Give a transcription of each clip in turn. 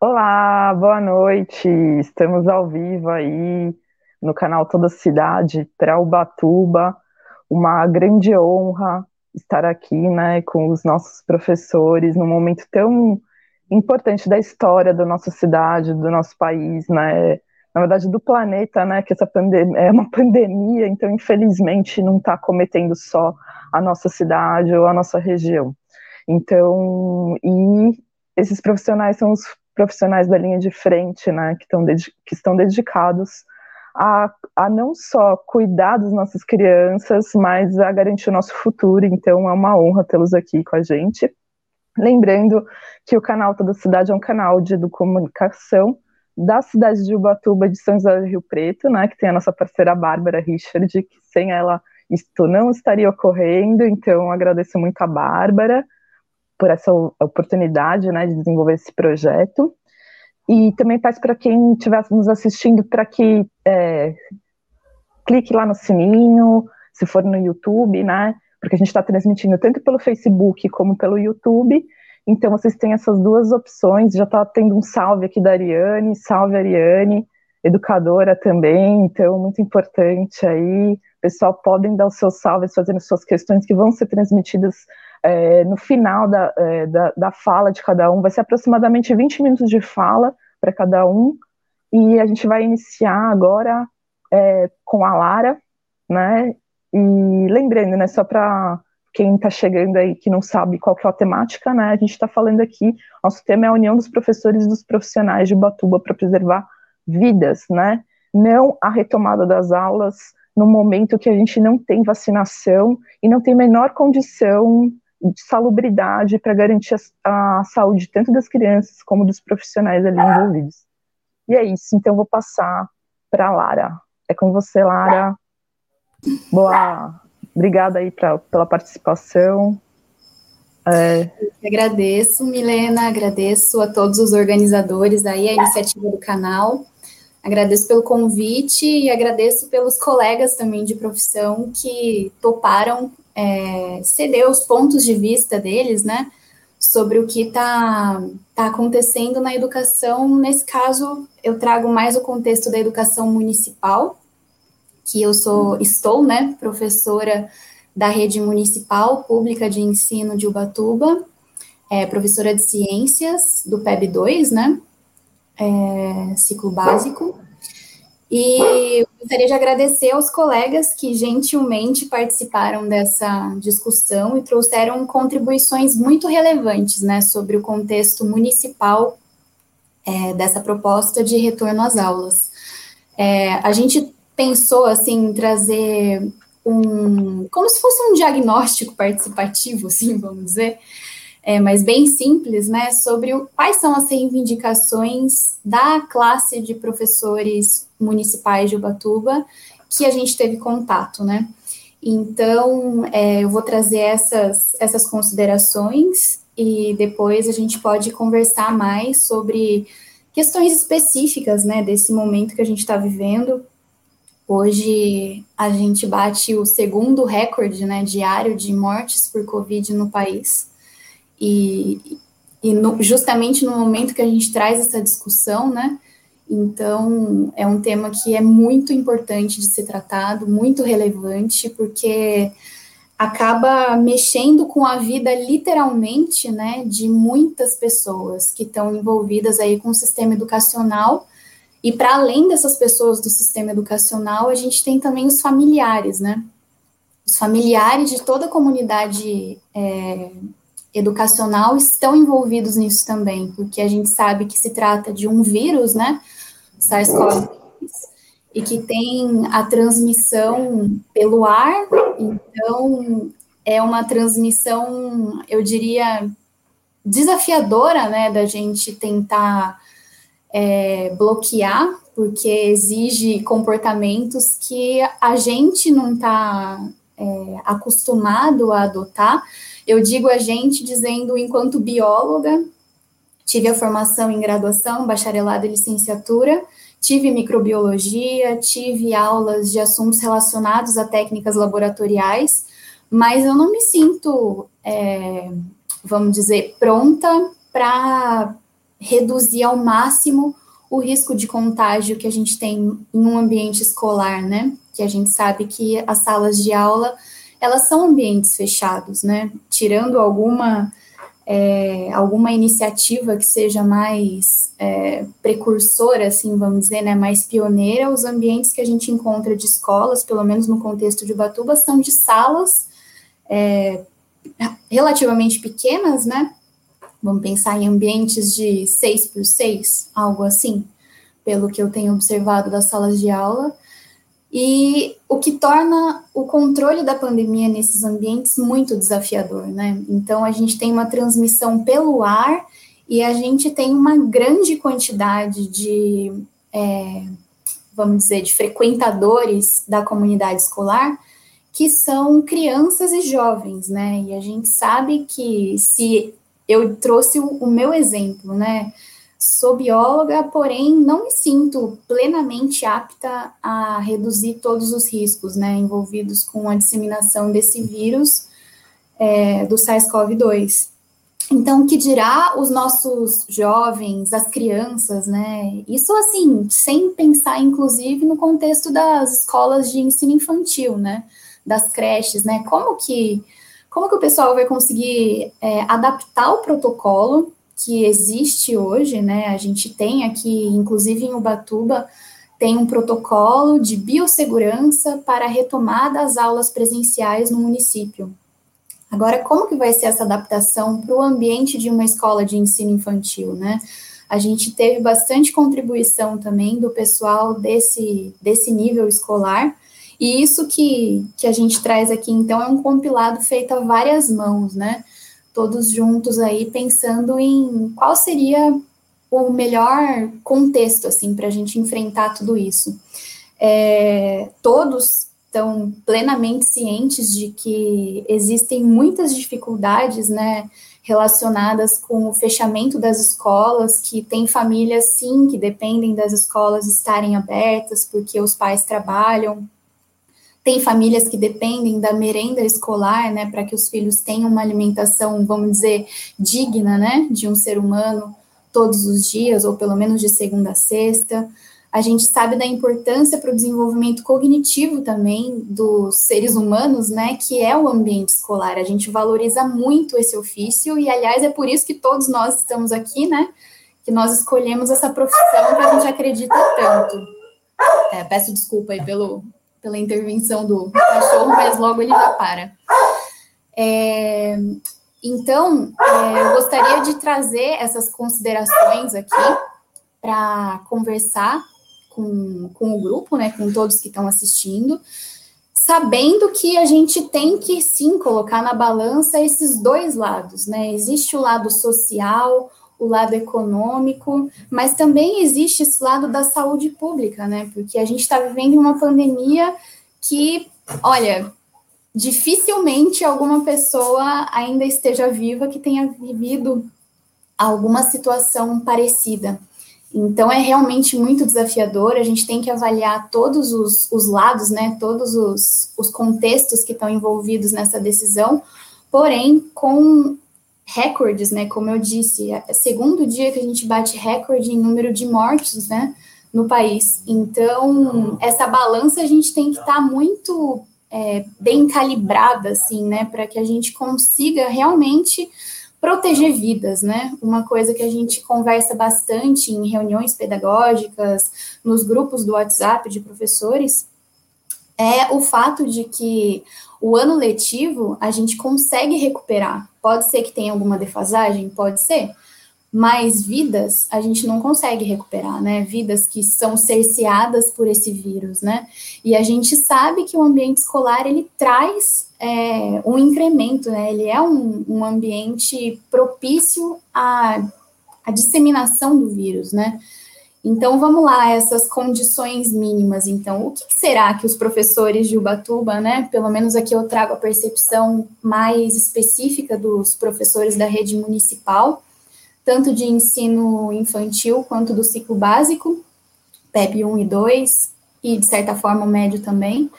Olá, boa noite. Estamos ao vivo aí no canal Toda Cidade para Ubatuba. Uma grande honra estar aqui, né, com os nossos professores num momento tão importante da história da nossa cidade, do nosso país, né? Na verdade, do planeta, né? Que essa pandemia é uma pandemia, então infelizmente não está cometendo só a nossa cidade ou a nossa região. Então, e esses profissionais são os profissionais da linha de frente, né, que, que estão dedicados a, a não só cuidar das nossas crianças, mas a garantir o nosso futuro. Então é uma honra tê-los aqui com a gente. Lembrando que o canal Toda Cidade é um canal de comunicação da cidade de Ubatuba, de São José do Rio Preto, né, que tem a nossa parceira Bárbara Richard, que sem ela isto não estaria ocorrendo, então agradeço muito a Bárbara por essa oportunidade né, de desenvolver esse projeto. E também peço para quem estiver nos assistindo para que é, clique lá no sininho, se for no YouTube, né? Porque a gente está transmitindo tanto pelo Facebook como pelo YouTube. Então vocês têm essas duas opções. Já está tendo um salve aqui da Ariane, salve Ariane, educadora também. Então muito importante aí. Pessoal, podem dar os seus salves, fazendo suas questões que vão ser transmitidas é, no final da, é, da, da, fala de cada um, vai ser aproximadamente 20 minutos de fala para cada um, e a gente vai iniciar agora é, com a Lara, né? E lembrando, né, só para quem está chegando aí que não sabe qual que é a temática, né? A gente está falando aqui, nosso tema é a união dos professores e dos profissionais de Batuba para preservar vidas, né? Não a retomada das aulas no momento que a gente não tem vacinação e não tem menor condição de salubridade para garantir a, a, saúde tanto das crianças como dos profissionais ali envolvidos. E é isso, então vou passar para Lara. É com você, Lara. Boa, obrigada aí pra, pela participação. É... Agradeço, Milena, agradeço a todos os organizadores aí, a iniciativa do canal. Agradeço pelo convite e agradeço pelos colegas também de profissão que toparam é, ceder os pontos de vista deles, né, sobre o que está tá acontecendo na educação. Nesse caso, eu trago mais o contexto da educação municipal, que eu sou, estou, né, professora da rede municipal pública de ensino de Ubatuba, é, professora de ciências do PEB 2, né, é, ciclo básico. E gostaria de agradecer aos colegas que gentilmente participaram dessa discussão e trouxeram contribuições muito relevantes né, sobre o contexto municipal é, dessa proposta de retorno às aulas. É, a gente pensou assim em trazer um como se fosse um diagnóstico participativo, assim, vamos dizer, é, mas bem simples, né, sobre o, quais são as reivindicações da classe de professores municipais de Ubatuba que a gente teve contato, né. Então, é, eu vou trazer essas, essas considerações e depois a gente pode conversar mais sobre questões específicas, né, desse momento que a gente está vivendo. Hoje a gente bate o segundo recorde, né, diário de mortes por Covid no país. E, e no, justamente no momento que a gente traz essa discussão, né? Então, é um tema que é muito importante de ser tratado, muito relevante, porque acaba mexendo com a vida literalmente, né, de muitas pessoas que estão envolvidas aí com o sistema educacional. E para além dessas pessoas do sistema educacional, a gente tem também os familiares, né? Os familiares de toda a comunidade é, educacional estão envolvidos nisso também, porque a gente sabe que se trata de um vírus, né, SARS-CoV-2, e que tem a transmissão pelo ar, então é uma transmissão, eu diria, desafiadora, né, da gente tentar é, bloquear, porque exige comportamentos que a gente não está é, acostumado a adotar, eu digo a gente dizendo, enquanto bióloga, tive a formação em graduação, bacharelado e licenciatura, tive microbiologia, tive aulas de assuntos relacionados a técnicas laboratoriais, mas eu não me sinto, é, vamos dizer, pronta para reduzir ao máximo o risco de contágio que a gente tem em um ambiente escolar, né? Que a gente sabe que as salas de aula elas são ambientes fechados, né? Tirando alguma é, alguma iniciativa que seja mais é, precursora, assim, vamos dizer, né, mais pioneira, os ambientes que a gente encontra de escolas, pelo menos no contexto de Ubatuba, são de salas é, relativamente pequenas, né, vamos pensar em ambientes de seis por seis, algo assim, pelo que eu tenho observado das salas de aula, e o que torna o controle da pandemia nesses ambientes muito desafiador, né? Então, a gente tem uma transmissão pelo ar e a gente tem uma grande quantidade de, é, vamos dizer, de frequentadores da comunidade escolar que são crianças e jovens, né? E a gente sabe que se eu trouxe o, o meu exemplo, né? Sou bióloga, porém não me sinto plenamente apta a reduzir todos os riscos né, envolvidos com a disseminação desse vírus é, do SARS-CoV-2. Então, que dirá os nossos jovens, as crianças, né? Isso, assim, sem pensar, inclusive, no contexto das escolas de ensino infantil, né? Das creches, né? Como que, como que o pessoal vai conseguir é, adaptar o protocolo que existe hoje, né? A gente tem aqui, inclusive em Ubatuba, tem um protocolo de biossegurança para a retomada das aulas presenciais no município. Agora, como que vai ser essa adaptação para o ambiente de uma escola de ensino infantil, né? A gente teve bastante contribuição também do pessoal desse, desse nível escolar, e isso que, que a gente traz aqui, então, é um compilado feito a várias mãos, né? Todos juntos aí pensando em qual seria o melhor contexto assim para a gente enfrentar tudo isso. É, todos estão plenamente cientes de que existem muitas dificuldades, né, relacionadas com o fechamento das escolas, que tem famílias sim que dependem das escolas estarem abertas porque os pais trabalham, tem famílias que dependem da merenda escolar, né, para que os filhos tenham uma alimentação, vamos dizer, digna, né, de um ser humano todos os dias, ou pelo menos de segunda a sexta. A gente sabe da importância para o desenvolvimento cognitivo também dos seres humanos, né, que é o ambiente escolar. A gente valoriza muito esse ofício e, aliás, é por isso que todos nós estamos aqui, né, que nós escolhemos essa profissão que a gente acredita tanto. É, peço desculpa aí pelo, pela intervenção do cachorro, mas logo ele já para. É, então, é, eu gostaria de trazer essas considerações aqui para conversar com, com o grupo, né, com todos que estão assistindo, sabendo que a gente tem que sim colocar na balança esses dois lados, né? Existe o lado social, o lado econômico, mas também existe esse lado da saúde pública, né? Porque a gente está vivendo uma pandemia que, olha, dificilmente alguma pessoa ainda esteja viva que tenha vivido alguma situação parecida. Então é realmente muito desafiador, a gente tem que avaliar todos os, os lados, né, todos os, os contextos que estão envolvidos nessa decisão, porém com recordes, né? Como eu disse, é segundo dia que a gente bate recorde em número de mortes, né? No país. Então, essa balança a gente tem que estar tá muito é, bem calibrada, assim, né? Para que a gente consiga realmente proteger vidas, né? Uma coisa que a gente conversa bastante em reuniões pedagógicas, nos grupos do WhatsApp de professores, é o fato de que o ano letivo a gente consegue recuperar. Pode ser que tenha alguma defasagem, pode ser, mas vidas a gente não consegue recuperar, né? Vidas que são cerceadas por esse vírus, né? E a gente sabe que o ambiente escolar ele traz é, um incremento, né? Ele é um, um ambiente propício à, à disseminação do vírus, né? Então, vamos lá, essas condições mínimas. Então, o que será que os professores de Ubatuba, né? Pelo menos aqui eu trago a percepção mais específica dos professores da rede municipal, tanto de ensino infantil quanto do ciclo básico, PEP 1 e 2, e de certa forma o médio também.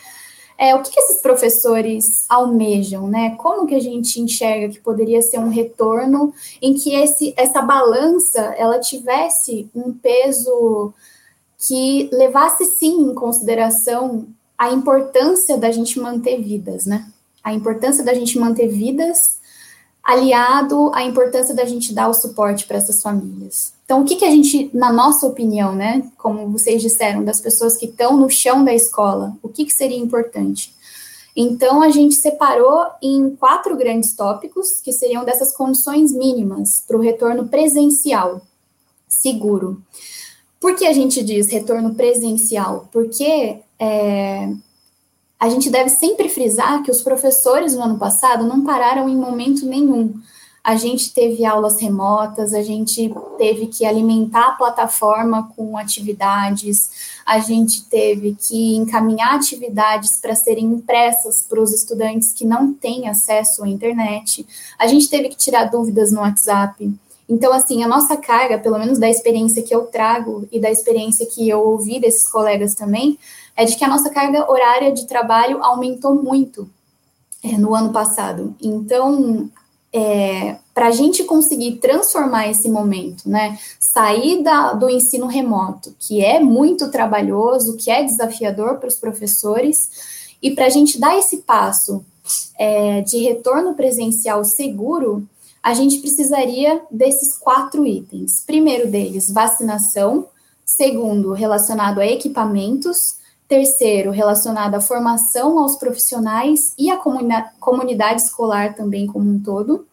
É, o que, que esses professores almejam, né? Como que a gente enxerga que poderia ser um retorno em que esse, essa balança ela tivesse um peso que levasse sim em consideração a importância da gente manter vidas, né? A importância da gente manter vidas aliado à importância da gente dar o suporte para essas famílias. Então, o que, que a gente, na nossa opinião, né, como vocês disseram, das pessoas que estão no chão da escola, o que, que seria importante? Então, a gente separou em quatro grandes tópicos, que seriam dessas condições mínimas para o retorno presencial, seguro. Por que a gente diz retorno presencial? Porque é, a gente deve sempre frisar que os professores no ano passado não pararam em momento nenhum a gente teve aulas remotas, a gente teve que alimentar a plataforma com atividades, a gente teve que encaminhar atividades para serem impressas para os estudantes que não têm acesso à internet, a gente teve que tirar dúvidas no WhatsApp. Então, assim, a nossa carga, pelo menos da experiência que eu trago e da experiência que eu ouvi desses colegas também, é de que a nossa carga horária de trabalho aumentou muito é, no ano passado. Então, é, para a gente conseguir transformar esse momento, né, sair da, do ensino remoto, que é muito trabalhoso, que é desafiador para os professores, e para a gente dar esse passo é, de retorno presencial seguro, a gente precisaria desses quatro itens. Primeiro deles, vacinação. Segundo, relacionado a equipamentos. Terceiro, relacionado à formação aos profissionais e à comunidade escolar também como um todo.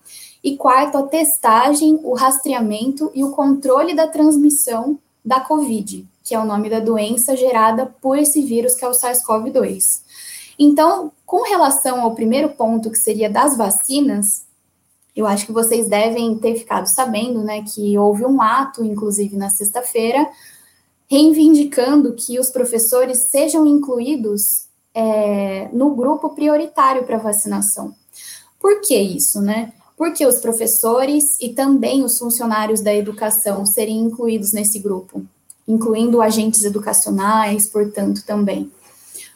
E quarto, a testagem, o rastreamento e o controle da transmissão da COVID, que é o nome da doença gerada por esse vírus que é o SARS-CoV-2. Então, com relação ao primeiro ponto, que seria das vacinas, eu acho que vocês devem ter ficado sabendo, né, que houve um ato, inclusive na sexta-feira, reivindicando que os professores sejam incluídos é, no grupo prioritário para vacinação. Por que isso, né? Porque os professores e também os funcionários da educação serem incluídos nesse grupo, incluindo agentes educacionais, portanto, também.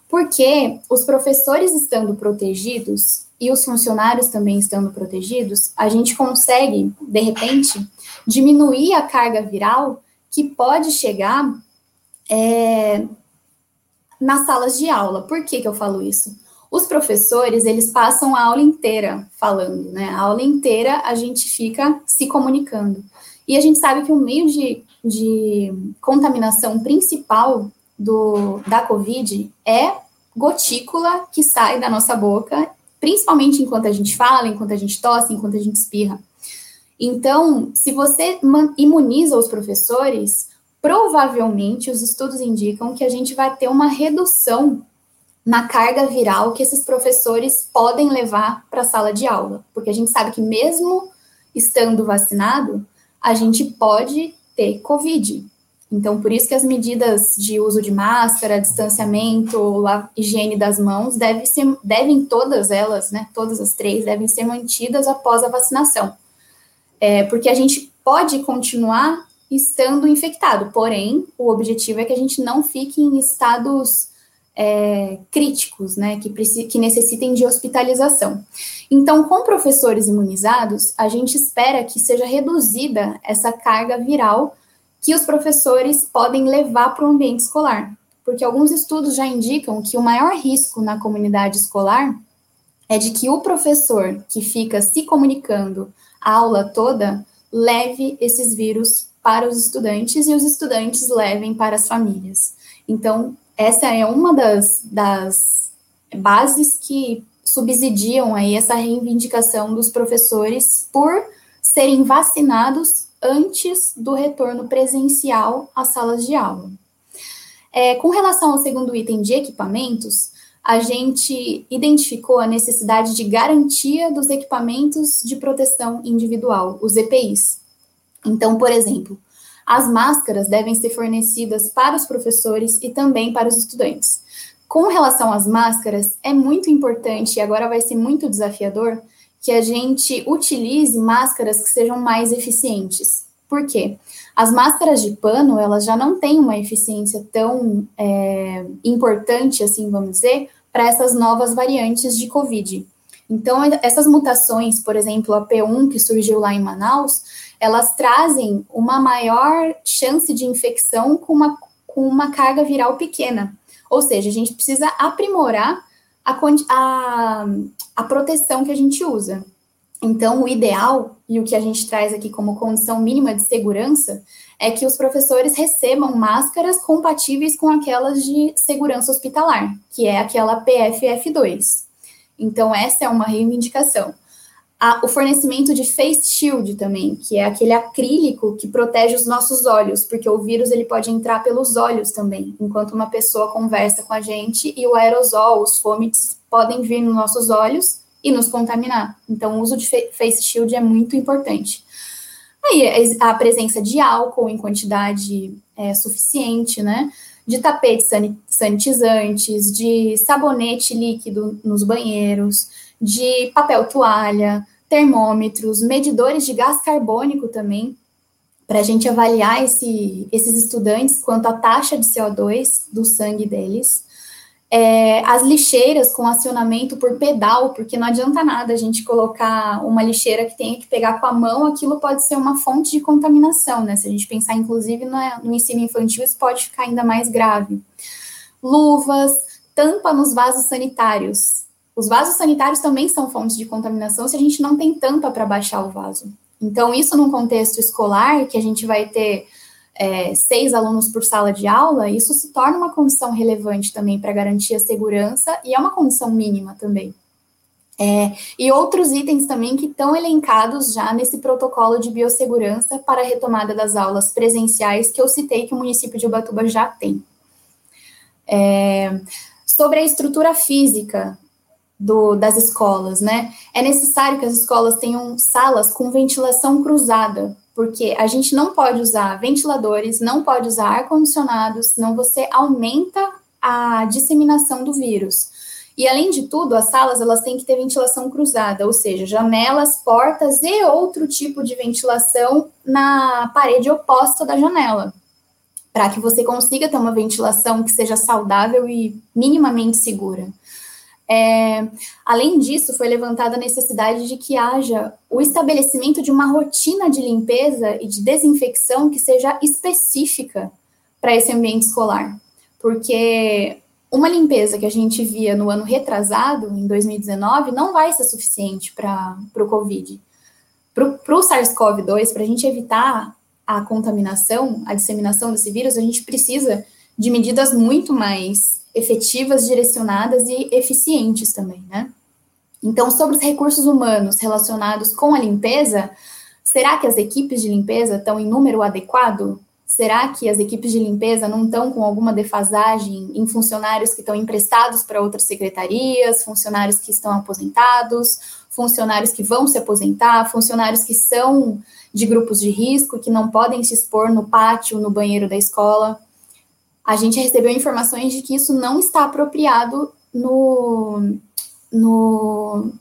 Porque os professores estando protegidos e os funcionários também estando protegidos, a gente consegue, de repente, diminuir a carga viral que pode chegar é, nas salas de aula. Por que, que eu falo isso? Os professores, eles passam a aula inteira falando, né? A aula inteira a gente fica se comunicando. E a gente sabe que o meio de, de contaminação principal do, da Covid é gotícula que sai da nossa boca, principalmente enquanto a gente fala, enquanto a gente tosse, enquanto a gente espirra. Então, se você imuniza os professores, provavelmente os estudos indicam que a gente vai ter uma redução na carga viral que esses professores podem levar para a sala de aula, porque a gente sabe que mesmo estando vacinado, a gente pode ter COVID. Então, por isso que as medidas de uso de máscara, distanciamento, higiene das mãos, devem, ser, devem todas elas, né, todas as três, devem ser mantidas após a vacinação é, porque a gente pode continuar estando infectado, porém, o objetivo é que a gente não fique em estados é, críticos, né, que, que necessitem de hospitalização. Então, com professores imunizados, a gente espera que seja reduzida essa carga viral que os professores podem levar para o ambiente escolar, porque alguns estudos já indicam que o maior risco na comunidade escolar é de que o professor que fica se comunicando aula toda leve esses vírus para os estudantes e os estudantes levem para as famílias. Então, essa é uma das, das bases que subsidiam aí essa reivindicação dos professores por serem vacinados antes do retorno presencial às salas de aula. É, com relação ao segundo item de equipamentos, a gente identificou a necessidade de garantia dos equipamentos de proteção individual, os EPIs. Então, por exemplo, as máscaras devem ser fornecidas para os professores e também para os estudantes. Com relação às máscaras, é muito importante e agora vai ser muito desafiador que a gente utilize máscaras que sejam mais eficientes. Por quê? As máscaras de pano, elas já não têm uma eficiência tão é, importante, assim, vamos dizer, para essas novas variantes de Covid. Então, essas mutações, por exemplo, a P1 que surgiu lá em Manaus, elas trazem uma maior chance de infecção com uma, com uma carga viral pequena. Ou seja, a gente precisa aprimorar a, a, a proteção que a gente usa. Então, o ideal e o que a gente traz aqui como condição mínima de segurança é que os professores recebam máscaras compatíveis com aquelas de segurança hospitalar, que é aquela PFF2. Então, essa é uma reivindicação. o fornecimento de face shield também, que é aquele acrílico que protege os nossos olhos, porque o vírus ele pode entrar pelos olhos também, enquanto uma pessoa conversa com a gente e o aerosol, os fomites podem vir nos nossos olhos e nos contaminar. Então, o uso de face shield é muito importante. Aí, a presença de álcool em quantidade é, suficiente, né? De tapetes sanitizantes, de sabonete líquido nos banheiros, de papel toalha, termômetros, medidores de gás carbônico também, para a gente avaliar esse, esses estudantes quanto à taxa de CO2 do sangue deles é, as lixeiras com acionamento por pedal, porque não adianta nada a gente colocar uma lixeira que tenha que pegar com a mão, aquilo pode ser uma fonte de contaminação, né? Se a gente pensar, inclusive, no, no ensino infantil, isso pode ficar ainda mais grave. Luvas, tampa nos vasos sanitários. Os vasos sanitários também são fontes de contaminação se a gente não tem tampa para baixar o vaso. Então, isso num contexto escolar, que a gente vai ter é, seis alunos por sala de aula, isso se torna uma condição relevante também para garantir a segurança e é uma condição mínima também. É, e outros itens também que estão elencados já nesse protocolo de biossegurança para a retomada das aulas presenciais que eu citei que o município de Ubatuba já tem. É, sobre a estrutura física do, das escolas, né? É necessário que as escolas tenham salas com ventilação cruzada, porque a gente não pode usar ventiladores, não pode usar ar-condicionado, senão você aumenta a disseminação do vírus. E além de tudo, as salas elas têm que ter ventilação cruzada, ou seja, janelas, portas e outro tipo de ventilação na parede oposta da janela, para que você consiga ter uma ventilação que seja saudável e minimamente segura. É, além disso, foi levantada a necessidade de que haja o estabelecimento de uma rotina de limpeza e de desinfecção que seja específica para esse ambiente escolar. Porque uma limpeza que a gente via no ano retrasado, em 2019, não vai ser suficiente para o Covid. Para o SARS-CoV-2, para a gente evitar a contaminação, a disseminação desse vírus, a gente precisa de medidas muito mais efetivas, direcionadas e eficientes também, né? Então, sobre os recursos humanos relacionados com a limpeza, será que as equipes de limpeza estão em número adequado? Será que as equipes de limpeza não estão com alguma defasagem em funcionários que estão emprestados para outras secretarias, funcionários que estão aposentados, funcionários que vão se aposentar, funcionários que são de grupos de risco, que não podem se expor no pátio, no banheiro da escola? A gente recebeu informações de que isso não está apropriado no, no,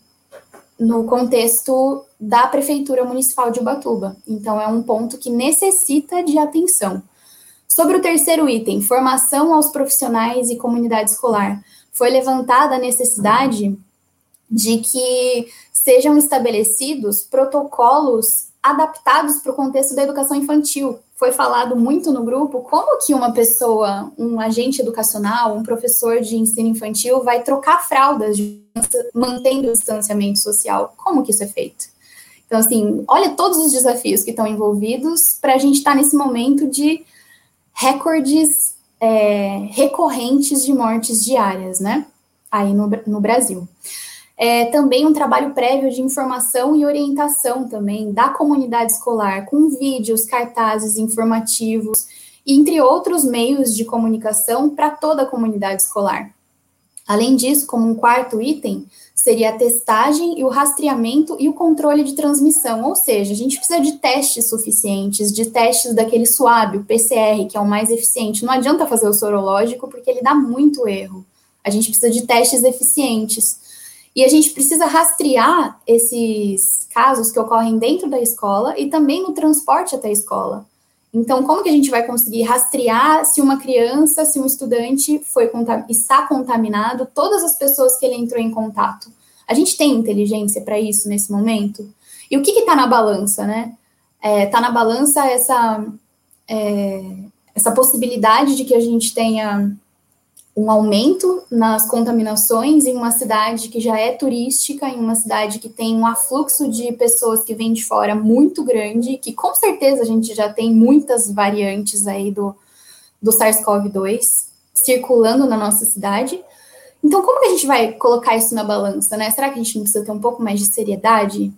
no contexto da Prefeitura Municipal de Ubatuba. Então, é um ponto que necessita de atenção. Sobre o terceiro item, formação aos profissionais e comunidade escolar, foi levantada a necessidade de que sejam estabelecidos protocolos adaptados para o contexto da educação infantil. Foi falado muito no grupo como que uma pessoa, um agente educacional, um professor de ensino infantil vai trocar fraldas de, mantendo o distanciamento social. Como que isso é feito? Então, assim, olha todos os desafios que estão envolvidos para a gente estar tá nesse momento de recordes é, recorrentes de mortes diárias, né? Aí no, no Brasil é, também um trabalho prévio de informação e orientação também da comunidade escolar, com vídeos, cartazes informativos, entre outros meios de comunicação para toda a comunidade escolar. Além disso, como um quarto item, seria a testagem e o rastreamento e o controle de transmissão, ou seja, a gente precisa de testes suficientes, de testes daquele suave, o PCR, que é o mais eficiente. Não adianta fazer o sorológico, porque ele dá muito erro. A gente precisa de testes eficientes. E a gente precisa rastrear esses casos que ocorrem dentro da escola e também no transporte até a escola. Então, como que a gente vai conseguir rastrear se uma criança, se um estudante foi está contaminado, todas as pessoas que ele entrou em contato? A gente tem inteligência para isso nesse momento? E o que está na balança, né? Está é, tá na balança essa, é, essa possibilidade de que a gente tenha um aumento nas contaminações em uma cidade que já é turística, em uma cidade que tem um afluxo de pessoas que vêm de fora muito grande, que com certeza a gente já tem muitas variantes aí do, do SARS-CoV-2 circulando na nossa cidade. Então, como que a gente vai colocar isso na balança, né? Será que a gente não precisa ter um pouco mais de seriedade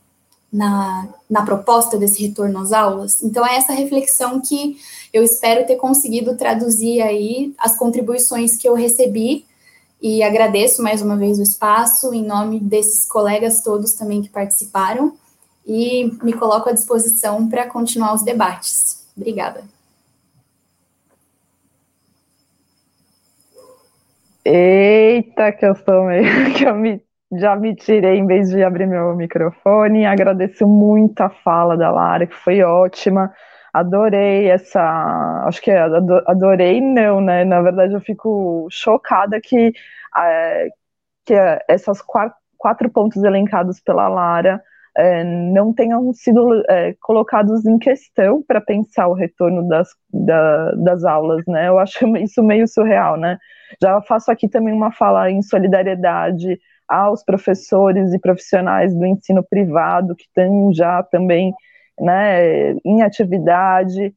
na, na proposta desse retorno às aulas? Então, é essa reflexão que eu espero ter conseguido traduzir aí as contribuições que eu recebi e agradeço mais uma vez o espaço em nome desses colegas todos também que participaram e me coloco à disposição para continuar os debates. Obrigada. Eita, que eu sou meio que eu me, já me tirei em vez de abrir meu microfone. Agradeço muito a fala da Lara, que foi ótima adorei essa. Acho que adorei, não, né? Na verdade, eu fico chocada que, é, que essas quatro, quatro pontos elencados pela Lara. É, não tenham sido é, colocados em questão para pensar o retorno das, da, das aulas, né? Eu acho isso meio surreal, né? Já faço aqui também uma fala em solidariedade aos professores e profissionais do ensino privado que estão já também né, em atividade,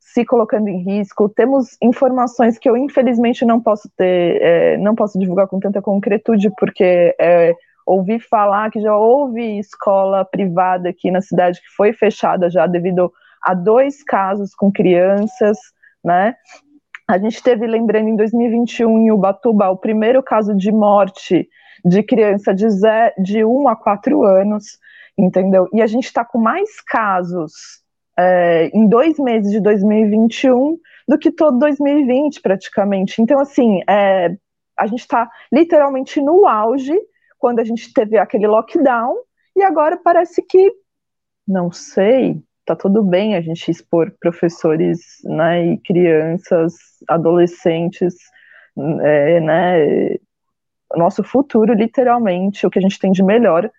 se colocando em risco. Temos informações que eu infelizmente não posso ter, é, não posso divulgar com tanta concretude, porque é, ouvi falar que já houve escola privada aqui na cidade que foi fechada já devido a dois casos com crianças, né? A gente teve, lembrando, em 2021, em Ubatuba, o primeiro caso de morte de criança de, de 1 a 4 anos entendeu? E a gente está com mais casos é, em dois meses de 2021 do que todo 2020, praticamente. Então, assim, é, a gente está literalmente no auge quando a gente teve aquele lockdown, e agora parece que, não sei, tá tudo bem a gente expor professores né, e crianças, adolescentes, é, né, nosso futuro, literalmente, o que a gente tem de melhor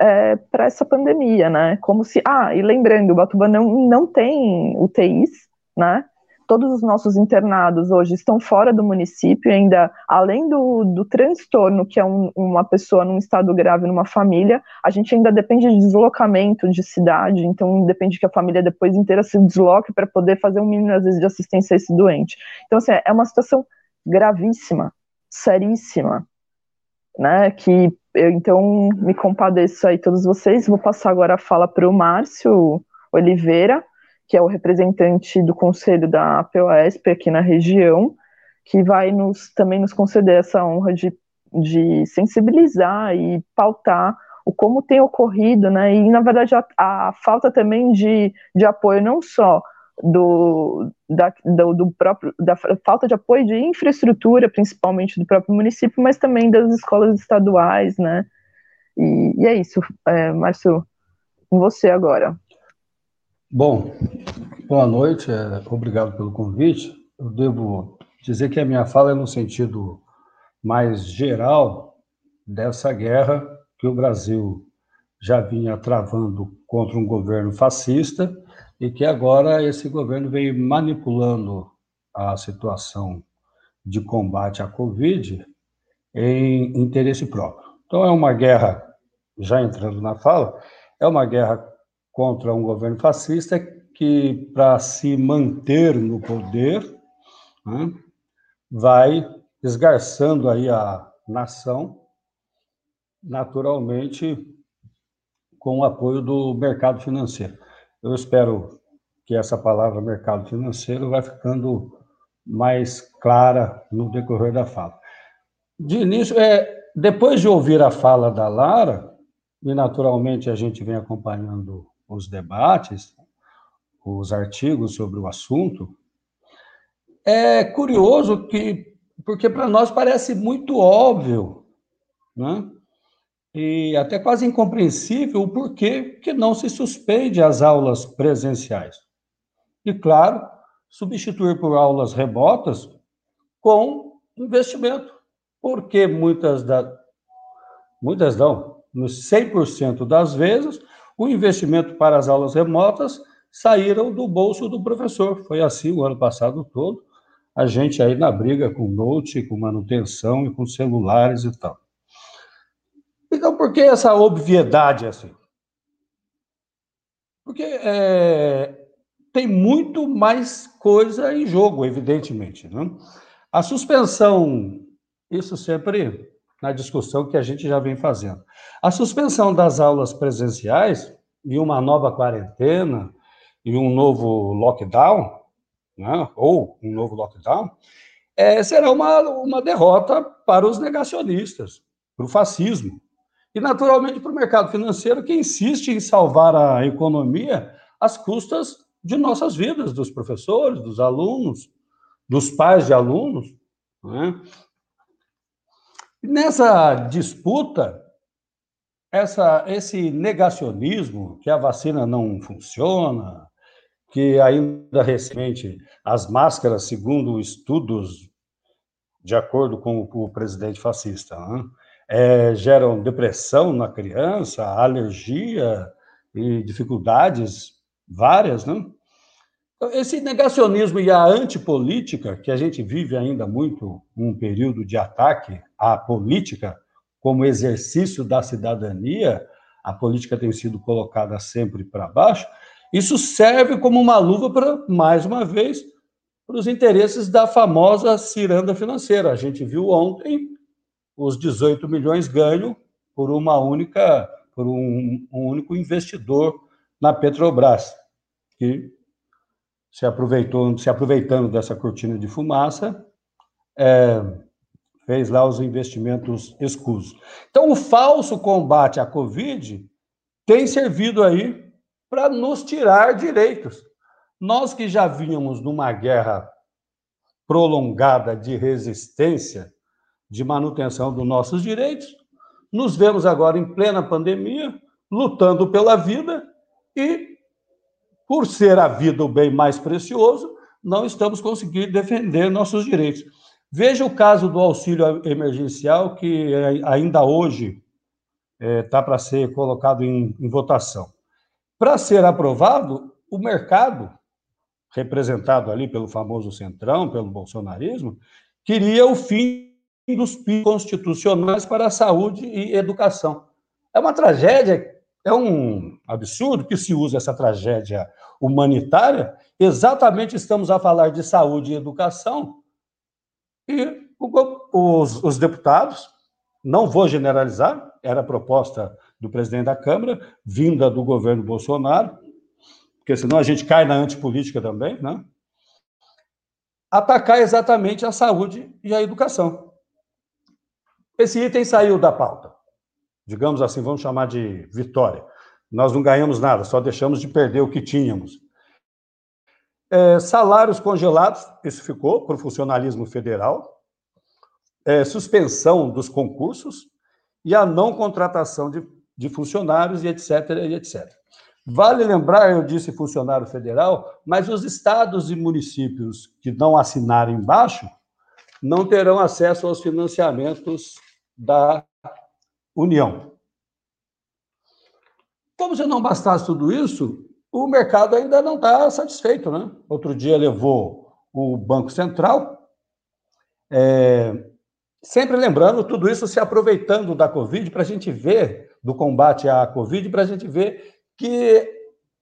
é, para essa pandemia, né? Como se. Ah, e lembrando, o Batuba não, não tem UTIs, né? Todos os nossos internados hoje estão fora do município, ainda além do, do transtorno, que é um, uma pessoa num estado grave numa família, a gente ainda depende de deslocamento de cidade, então depende que a família depois inteira se desloque para poder fazer um mínimo, às vezes, de assistência a esse doente. Então, assim, é uma situação gravíssima, seríssima, né? Que eu, então, me compadeço aí todos vocês. Vou passar agora a fala para o Márcio Oliveira, que é o representante do conselho da POSP aqui na região, que vai nos, também nos conceder essa honra de, de sensibilizar e pautar o como tem ocorrido, né? E na verdade a, a falta também de, de apoio não só do, da, do, do, próprio, da falta de apoio de infraestrutura, principalmente do próprio município, mas também das escolas estaduais, né? E, e é isso, é, Márcio, com você agora. Bom, boa noite, é, obrigado pelo convite. Eu devo dizer que a minha fala é no sentido mais geral dessa guerra que o Brasil já vinha travando contra um governo fascista e que agora esse governo veio manipulando a situação de combate à Covid em interesse próprio. Então, é uma guerra, já entrando na fala, é uma guerra contra um governo fascista que, para se manter no poder, né, vai esgarçando aí a nação, naturalmente com o apoio do mercado financeiro. Eu espero que essa palavra mercado financeiro vai ficando mais clara no decorrer da fala. De início, é, depois de ouvir a fala da Lara, e naturalmente a gente vem acompanhando os debates, os artigos sobre o assunto, é curioso que, porque para nós parece muito óbvio, né? E até quase incompreensível o porquê que não se suspende as aulas presenciais. E, claro, substituir por aulas remotas com investimento, porque muitas das. Muitas não, nos 100% das vezes, o investimento para as aulas remotas saíram do bolso do professor. Foi assim o ano passado todo, a gente aí na briga com note, com manutenção e com celulares e tal. Que essa obviedade assim? Porque é, tem muito mais coisa em jogo, evidentemente. Né? A suspensão, isso sempre na discussão que a gente já vem fazendo. A suspensão das aulas presenciais e uma nova quarentena e um novo lockdown, né? ou um novo lockdown, é, será uma, uma derrota para os negacionistas, para o fascismo. E, naturalmente, para o mercado financeiro, que insiste em salvar a economia às custas de nossas vidas, dos professores, dos alunos, dos pais de alunos. Né? E nessa disputa, essa, esse negacionismo, que a vacina não funciona, que ainda recentemente as máscaras, segundo estudos, de acordo com o presidente fascista, né, é, geram depressão na criança, alergia e dificuldades várias, né? Esse negacionismo e a antipolítica, que a gente vive ainda muito um período de ataque à política como exercício da cidadania, a política tem sido colocada sempre para baixo, isso serve como uma luva para, mais uma vez, para os interesses da famosa ciranda financeira. A gente viu ontem os 18 milhões ganhos por uma única, por um, um único investidor na Petrobras, que se aproveitou, se aproveitando dessa cortina de fumaça, é, fez lá os investimentos escusos. Então, o falso combate à Covid tem servido aí para nos tirar direitos. Nós que já vínhamos numa guerra prolongada de resistência, de manutenção dos nossos direitos, nos vemos agora em plena pandemia, lutando pela vida e por ser a vida o bem mais precioso, não estamos conseguindo defender nossos direitos. Veja o caso do auxílio emergencial, que ainda hoje está é, para ser colocado em, em votação. Para ser aprovado, o mercado, representado ali pelo famoso Centrão, pelo bolsonarismo, queria o fim dos constitucionais para a saúde e educação. É uma tragédia é um absurdo que se use essa tragédia humanitária, exatamente estamos a falar de saúde e educação, e os, os deputados, não vou generalizar, era a proposta do presidente da Câmara, vinda do governo Bolsonaro, porque senão a gente cai na antipolítica também, né? Atacar exatamente a saúde e a educação. Esse item saiu da pauta digamos assim, vamos chamar de vitória. Nós não ganhamos nada, só deixamos de perder o que tínhamos. É, salários congelados, isso ficou para o funcionalismo federal. É, suspensão dos concursos e a não contratação de, de funcionários e etc, e etc. Vale lembrar, eu disse funcionário federal, mas os estados e municípios que não assinarem embaixo não terão acesso aos financiamentos da União. Como se não bastasse tudo isso, o mercado ainda não está satisfeito. Né? Outro dia levou o Banco Central, é, sempre lembrando tudo isso se aproveitando da Covid para a gente ver, do combate à Covid, para a gente ver que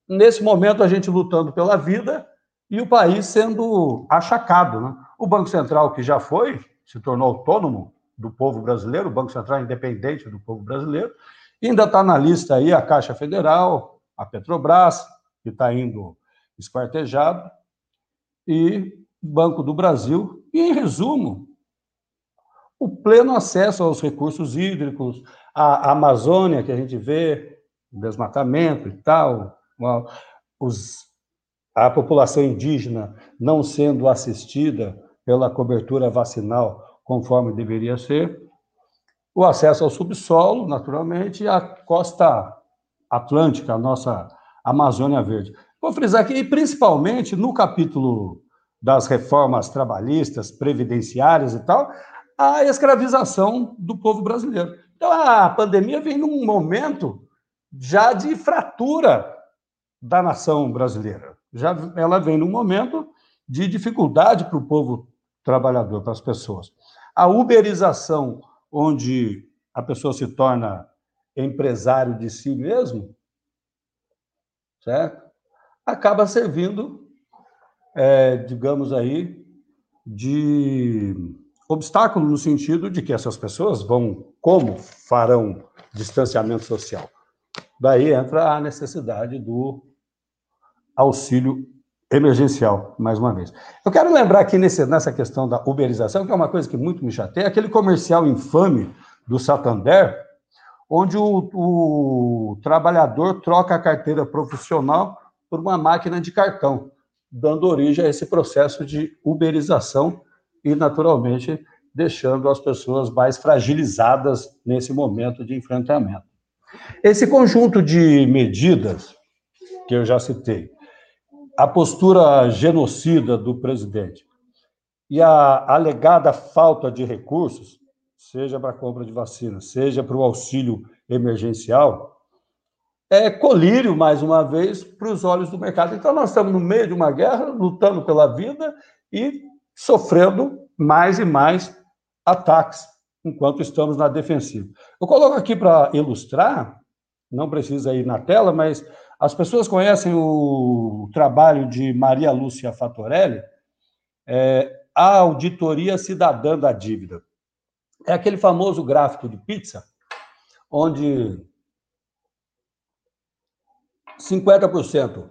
nesse momento a gente lutando pela vida e o país sendo achacado. Né? O Banco Central, que já foi, se tornou autônomo, do povo brasileiro, o Banco Central é independente do povo brasileiro. Ainda está na lista aí a Caixa Federal, a Petrobras, que está indo esquartejado, e Banco do Brasil. E, em resumo, o pleno acesso aos recursos hídricos, a Amazônia, que a gente vê, o desmatamento e tal, os, a população indígena não sendo assistida pela cobertura vacinal conforme deveria ser, o acesso ao subsolo, naturalmente, e a costa atlântica, a nossa Amazônia Verde. Vou frisar aqui, principalmente no capítulo das reformas trabalhistas, previdenciárias e tal, a escravização do povo brasileiro. Então, a pandemia vem num momento já de fratura da nação brasileira. Já ela vem num momento de dificuldade para o povo trabalhador, para as pessoas. A uberização, onde a pessoa se torna empresário de si mesmo, certo? Acaba servindo, é, digamos aí, de obstáculo no sentido de que essas pessoas vão, como farão distanciamento social? Daí entra a necessidade do auxílio emergencial, mais uma vez. Eu quero lembrar aqui nesse, nessa questão da uberização, que é uma coisa que muito me chateia, aquele comercial infame do Santander, onde o, o trabalhador troca a carteira profissional por uma máquina de cartão, dando origem a esse processo de uberização e, naturalmente, deixando as pessoas mais fragilizadas nesse momento de enfrentamento. Esse conjunto de medidas que eu já citei, a postura genocida do presidente e a alegada falta de recursos, seja para a compra de vacina, seja para o auxílio emergencial, é colírio, mais uma vez, para os olhos do mercado. Então, nós estamos no meio de uma guerra, lutando pela vida e sofrendo mais e mais ataques enquanto estamos na defensiva. Eu coloco aqui para ilustrar, não precisa ir na tela, mas as pessoas conhecem o trabalho de Maria Lúcia Fatorelli, é, a auditoria cidadã da dívida. É aquele famoso gráfico de pizza, onde 50%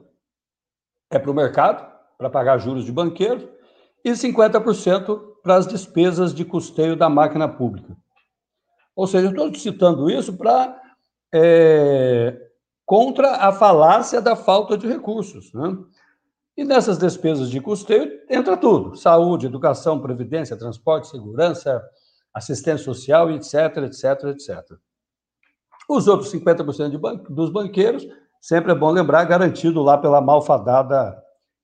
é para o mercado, para pagar juros de banqueiro, e 50% para as despesas de custeio da máquina pública. Ou seja, eu estou citando isso para é, contra a falácia da falta de recursos. Né? E nessas despesas de custeio entra tudo: saúde, educação, previdência, transporte, segurança, assistência social, etc, etc, etc. Os outros 50% ban dos banqueiros, sempre é bom lembrar, garantido lá pela malfadada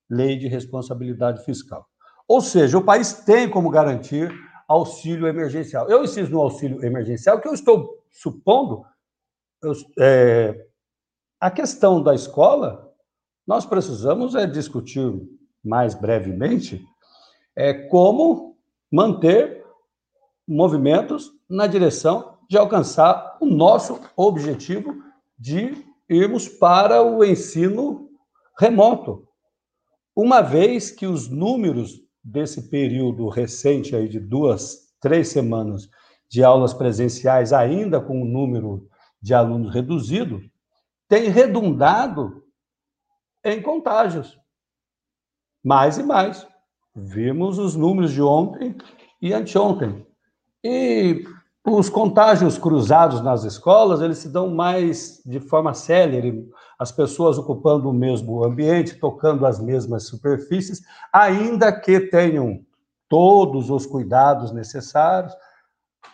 lei de responsabilidade fiscal. Ou seja, o país tem como garantir auxílio emergencial. Eu insisto no auxílio emergencial, que eu estou supondo, eu, é, a questão da escola, nós precisamos é, discutir mais brevemente é, como manter movimentos na direção de alcançar o nosso objetivo de irmos para o ensino remoto. Uma vez que os números desse período recente aí de duas, três semanas de aulas presenciais, ainda com um número de alunos reduzido, tem redundado em contágios. Mais e mais. Vimos os números de ontem e anteontem. E os contágios cruzados nas escolas, eles se dão mais de forma célere, as pessoas ocupando o mesmo ambiente, tocando as mesmas superfícies, ainda que tenham todos os cuidados necessários.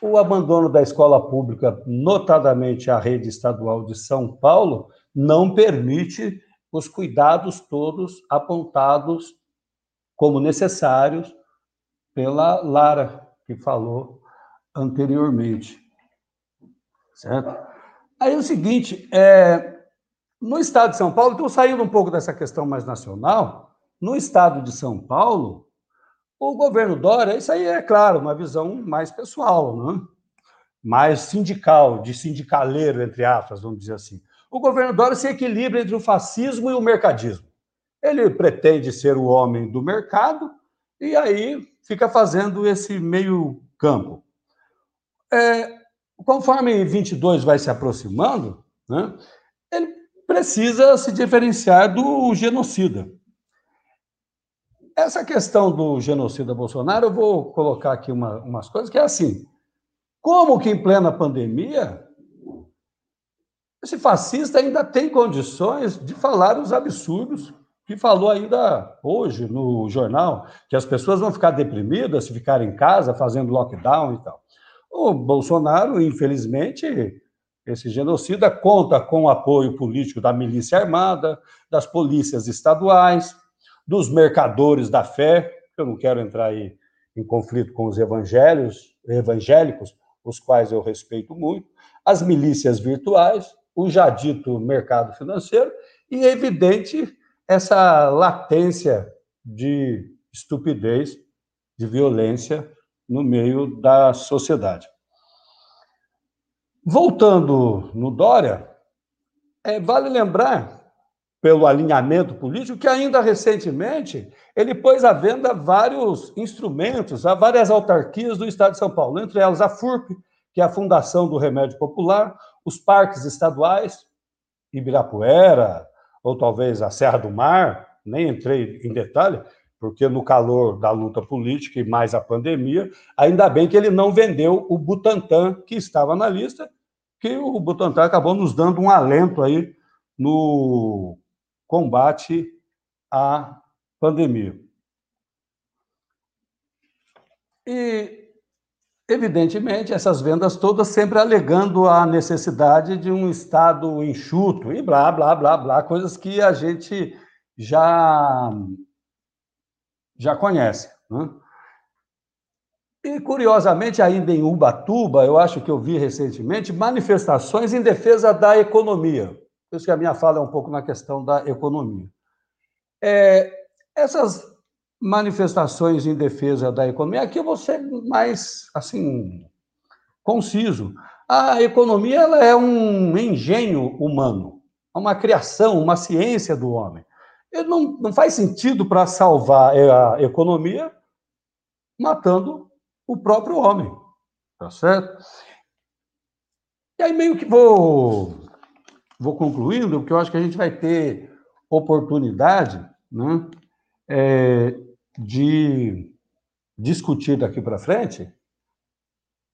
O abandono da escola pública, notadamente a rede estadual de São Paulo, não permite os cuidados todos apontados como necessários pela Lara, que falou anteriormente. Certo? Aí é o seguinte, é, no estado de São Paulo, estou saindo um pouco dessa questão mais nacional, no estado de São Paulo, o governo Dória, isso aí é claro, uma visão mais pessoal, né? mais sindical, de sindicaleiro, entre aspas, vamos dizer assim. O governo Dória se equilibra entre o fascismo e o mercadismo. Ele pretende ser o homem do mercado e aí fica fazendo esse meio campo. É, conforme 22 vai se aproximando, né, ele precisa se diferenciar do genocida. Essa questão do genocida Bolsonaro, eu vou colocar aqui uma, umas coisas que é assim: como que em plena pandemia esse fascista ainda tem condições de falar os absurdos que falou ainda hoje no jornal, que as pessoas vão ficar deprimidas se ficarem em casa fazendo lockdown e tal. O Bolsonaro, infelizmente, esse genocida conta com o apoio político da milícia armada, das polícias estaduais, dos mercadores da fé, eu não quero entrar aí em conflito com os evangelhos, evangélicos, os quais eu respeito muito, as milícias virtuais, o já dito mercado financeiro e, é evidente, essa latência de estupidez, de violência no meio da sociedade. Voltando no Dória, é, vale lembrar, pelo alinhamento político, que ainda recentemente ele pôs à venda vários instrumentos, há várias autarquias do Estado de São Paulo, entre elas a FURP, que é a Fundação do Remédio Popular, os parques estaduais, Ibirapuera, ou talvez a Serra do Mar, nem entrei em detalhe, porque no calor da luta política e mais a pandemia, ainda bem que ele não vendeu o Butantan, que estava na lista, que o Butantan acabou nos dando um alento aí no combate à pandemia. E, evidentemente, essas vendas todas sempre alegando a necessidade de um Estado enxuto e blá, blá, blá, blá, coisas que a gente já, já conhece. Né? E, curiosamente, ainda em Ubatuba, eu acho que eu vi recentemente manifestações em defesa da economia. Por isso que a minha fala é um pouco na questão da economia. É, essas manifestações em defesa da economia. Aqui eu vou ser mais, assim, conciso. A economia ela é um engenho humano, é uma criação, uma ciência do homem. Não, não faz sentido para salvar a economia matando o próprio homem, tá certo? E aí meio que vou, vou concluindo, porque eu acho que a gente vai ter oportunidade, né, é, de discutir daqui para frente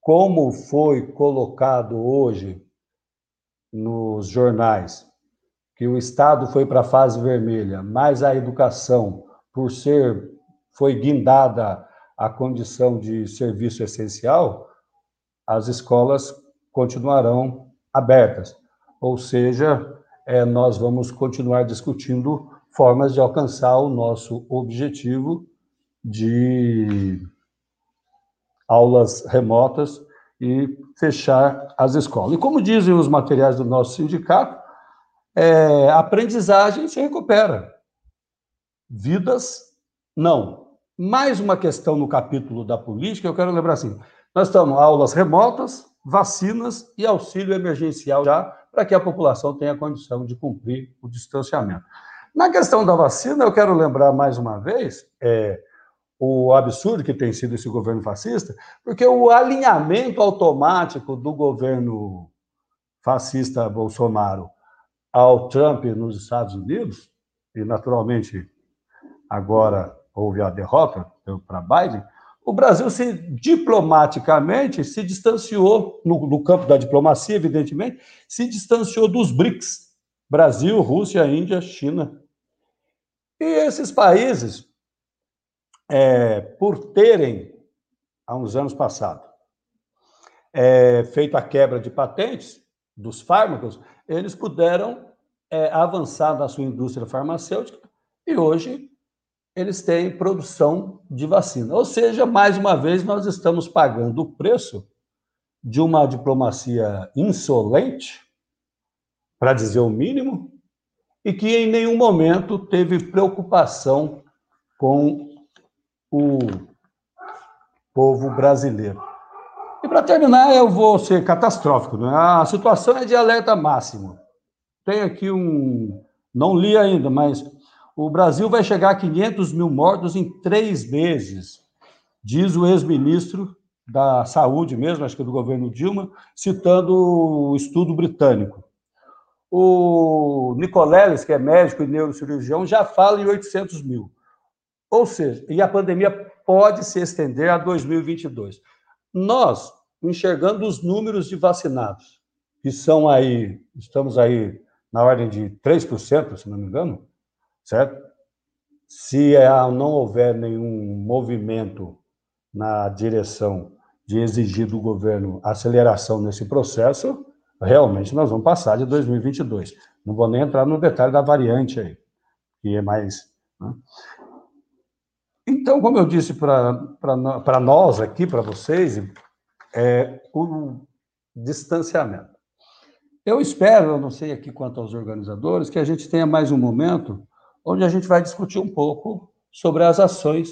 como foi colocado hoje nos jornais que o Estado foi para a fase vermelha, mas a educação, por ser, foi guindada a condição de serviço essencial, as escolas continuarão abertas. Ou seja, é, nós vamos continuar discutindo formas de alcançar o nosso objetivo de aulas remotas e fechar as escolas. E como dizem os materiais do nosso sindicato, é, aprendizagem se recupera. Vidas, não. Mais uma questão no capítulo da política, eu quero lembrar assim: nós estamos aulas remotas, vacinas e auxílio emergencial já, para que a população tenha condição de cumprir o distanciamento. Na questão da vacina, eu quero lembrar mais uma vez é, o absurdo que tem sido esse governo fascista, porque o alinhamento automático do governo fascista Bolsonaro ao Trump nos Estados Unidos, e naturalmente agora houve a derrota para Biden, o Brasil se diplomaticamente se distanciou, no, no, campo da diplomacia, evidentemente, se distanciou dos BRICS: Brasil, Rússia, Índia, China. E esses países, é, por terem, há uns anos passados, é, feito a quebra de patentes dos fármacos, eles puderam é, avançar na sua indústria farmacêutica e hoje eles têm produção de vacina. Ou seja, mais uma vez, nós estamos pagando o preço de uma diplomacia insolente, para dizer o mínimo, e que em nenhum momento teve preocupação com o povo brasileiro. E para terminar, eu vou ser catastrófico. Né? A situação é de alerta máximo. Tem aqui um. Não li ainda, mas o Brasil vai chegar a 500 mil mortos em três meses, diz o ex-ministro da Saúde, mesmo, acho que é do governo Dilma, citando o estudo britânico. O Nicoleles, que é médico e neurocirurgião, já fala em 800 mil. Ou seja, e a pandemia pode se estender a 2022. Nós, enxergando os números de vacinados, que são aí, estamos aí na ordem de 3%, se não me engano, certo? Se não houver nenhum movimento na direção de exigir do governo aceleração nesse processo, realmente nós vamos passar de 2022. Não vou nem entrar no detalhe da variante aí, que é mais. Né? Então, como eu disse para nós aqui, para vocês, é o distanciamento. Eu espero, eu não sei aqui quanto aos organizadores, que a gente tenha mais um momento onde a gente vai discutir um pouco sobre as ações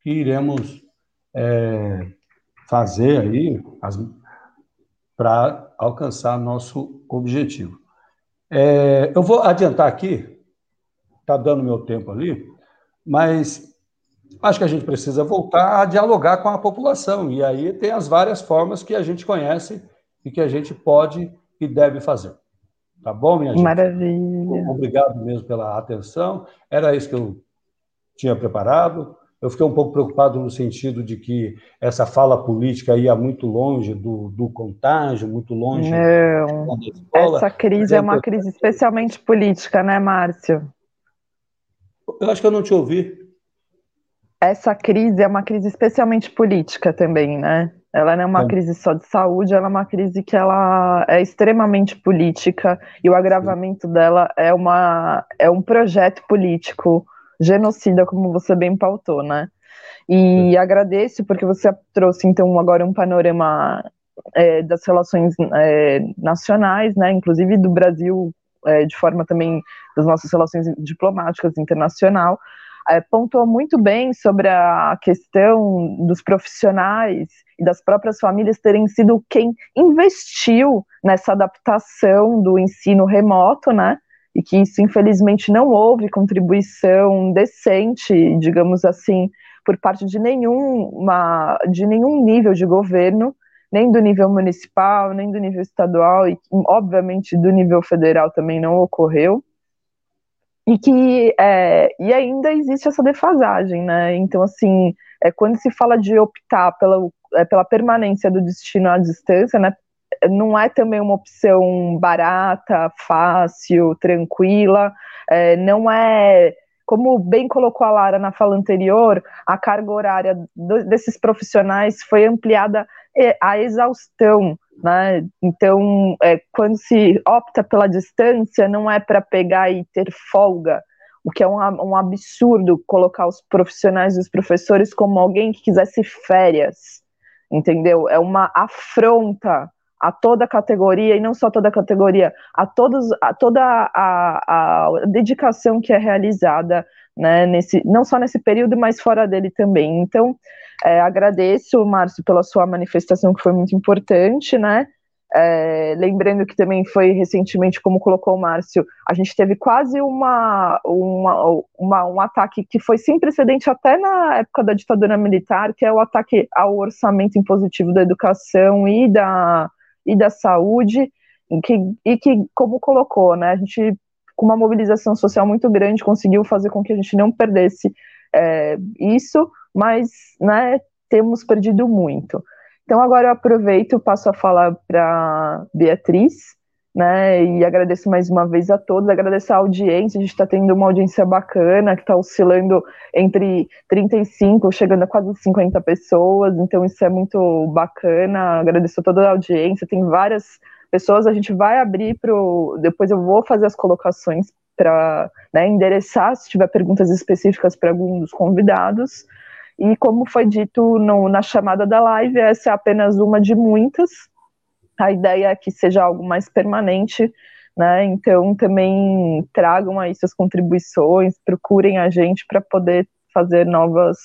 que iremos é, fazer aí para alcançar nosso objetivo. É, eu vou adiantar aqui, está dando meu tempo ali, mas acho que a gente precisa voltar a dialogar com a população, e aí tem as várias formas que a gente conhece e que a gente pode e deve fazer. Tá bom, minha gente? Maravilha. Obrigado mesmo pela atenção. Era isso que eu tinha preparado. Eu fiquei um pouco preocupado no sentido de que essa fala política ia muito longe do, do contágio, muito longe Não. da escola. Essa crise é uma crise especialmente política, né, Márcio? Eu acho que eu não te ouvi. Essa crise é uma crise especialmente política também, né? Ela não é uma é. crise só de saúde, ela é uma crise que ela é extremamente política e o agravamento Sim. dela é, uma, é um projeto político genocida, como você bem pautou, né? E agradeço porque você trouxe, então, agora um panorama é, das relações é, nacionais, né, inclusive do Brasil, é, de forma também das nossas relações diplomáticas internacional, é, pontuou muito bem sobre a questão dos profissionais e das próprias famílias terem sido quem investiu nessa adaptação do ensino remoto, né? e que isso infelizmente não houve contribuição decente, digamos assim, por parte de nenhuma de nenhum nível de governo, nem do nível municipal, nem do nível estadual e obviamente do nível federal também não ocorreu e que é, e ainda existe essa defasagem, né? Então assim, é, quando se fala de optar pela, é, pela permanência do destino à distância, né? não é também uma opção barata, fácil, tranquila, é, não é como bem colocou a Lara na fala anterior, a carga horária do, desses profissionais foi ampliada à exaustão, né? Então, é, quando se opta pela distância, não é para pegar e ter folga, o que é um, um absurdo colocar os profissionais e os professores como alguém que quisesse férias, entendeu? É uma afronta a toda a categoria, e não só toda a categoria, a, todos, a toda a, a dedicação que é realizada, né, nesse, não só nesse período, mas fora dele também. Então, é, agradeço, Márcio, pela sua manifestação, que foi muito importante, né, é, lembrando que também foi recentemente, como colocou o Márcio, a gente teve quase uma, uma, uma, um ataque que foi sem precedente até na época da ditadura militar, que é o ataque ao orçamento impositivo da educação e da, e da saúde, e que, e que como colocou, né, a gente, com uma mobilização social muito grande, conseguiu fazer com que a gente não perdesse é, isso, mas né, temos perdido muito. Então, agora eu aproveito, passo a falar para Beatriz, né, e agradeço mais uma vez a todos, agradeço a audiência, a gente está tendo uma audiência bacana, que está oscilando entre 35, chegando a quase 50 pessoas, então isso é muito bacana, agradeço a toda a audiência, tem várias pessoas, a gente vai abrir para depois eu vou fazer as colocações para né, endereçar, se tiver perguntas específicas para algum dos convidados, e como foi dito no, na chamada da live, essa é apenas uma de muitas, a ideia é que seja algo mais permanente, né? Então também tragam aí suas contribuições, procurem a gente para poder fazer novas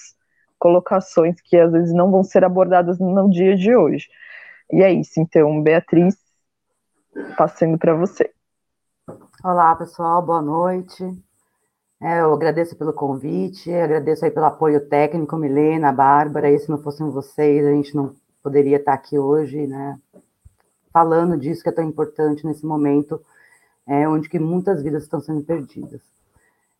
colocações que às vezes não vão ser abordadas no dia de hoje. E é isso, então, Beatriz, passando para você. Olá, pessoal, boa noite. É, eu agradeço pelo convite, agradeço aí pelo apoio técnico, Milena, Bárbara, e se não fossem vocês, a gente não poderia estar aqui hoje, né, falando disso que é tão importante nesse momento, é, onde que muitas vidas estão sendo perdidas.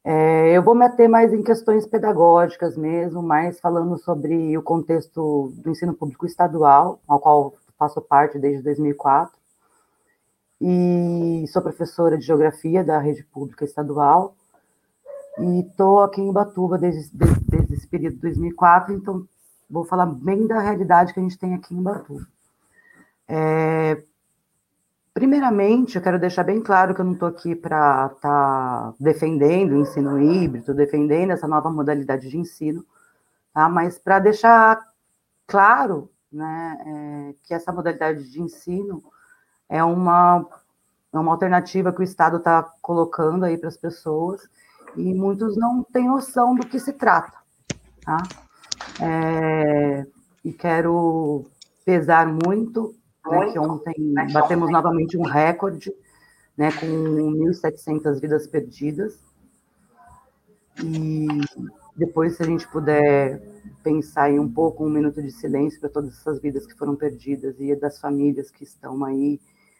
É, eu vou meter mais em questões pedagógicas mesmo, mais falando sobre o contexto do ensino público estadual, ao qual faço parte desde 2004, e sou professora de geografia da rede pública estadual, e estou aqui em Ubatuba desde, desde, desde esse período de 2004, então vou falar bem da realidade que a gente tem aqui em Ubatuba. É, primeiramente, eu quero deixar bem claro que eu não estou aqui para estar tá defendendo o ensino híbrido, defendendo essa nova modalidade de ensino, tá? mas para deixar claro né, é, que essa modalidade de ensino é uma, é uma alternativa que o Estado está colocando aí para as pessoas e muitos não têm noção do que se trata. Tá? É, e quero pesar muito, né, que ontem batemos novamente um recorde, né, com 1.700 vidas perdidas. E depois, se a gente puder pensar em um pouco, um minuto de silêncio para todas essas vidas que foram perdidas e das famílias que estão aí,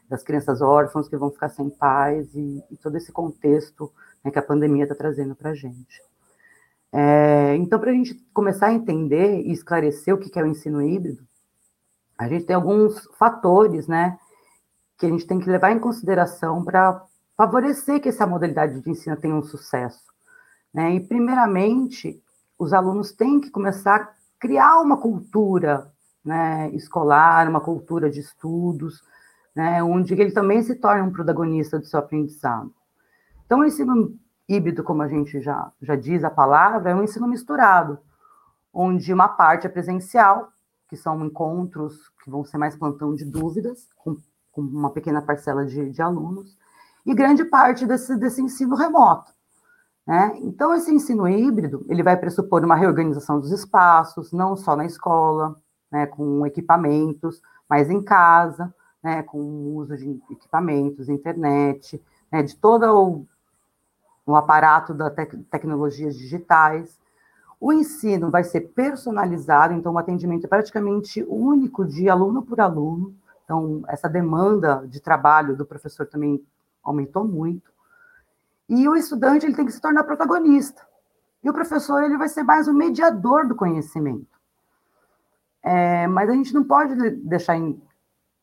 das crianças órfãs que vão ficar sem pais e, e todo esse contexto né, que a pandemia está trazendo para a gente. É, então, para a gente começar a entender e esclarecer o que é o ensino híbrido, a gente tem alguns fatores, né, que a gente tem que levar em consideração para favorecer que essa modalidade de ensino tenha um sucesso. Né? E, primeiramente, os alunos têm que começar a criar uma cultura né, escolar, uma cultura de estudos, né, onde ele também se torne um protagonista do seu aprendizado. Então, o ensino híbrido, como a gente já, já diz a palavra, é um ensino misturado, onde uma parte é presencial, que são encontros que vão ser mais plantão de dúvidas, com, com uma pequena parcela de, de, alunos, e grande parte desse, desse ensino remoto. Né? Então, esse ensino híbrido, ele vai pressupor uma reorganização dos espaços, não só na escola, né, com equipamentos, mas em casa, né, com o uso de equipamentos, internet, né, de todo o no aparato das tec tecnologias digitais. O ensino vai ser personalizado, então o atendimento é praticamente único de aluno por aluno. Então, essa demanda de trabalho do professor também aumentou muito. E o estudante ele tem que se tornar protagonista. E o professor ele vai ser mais o mediador do conhecimento. É, mas a gente não pode deixar em,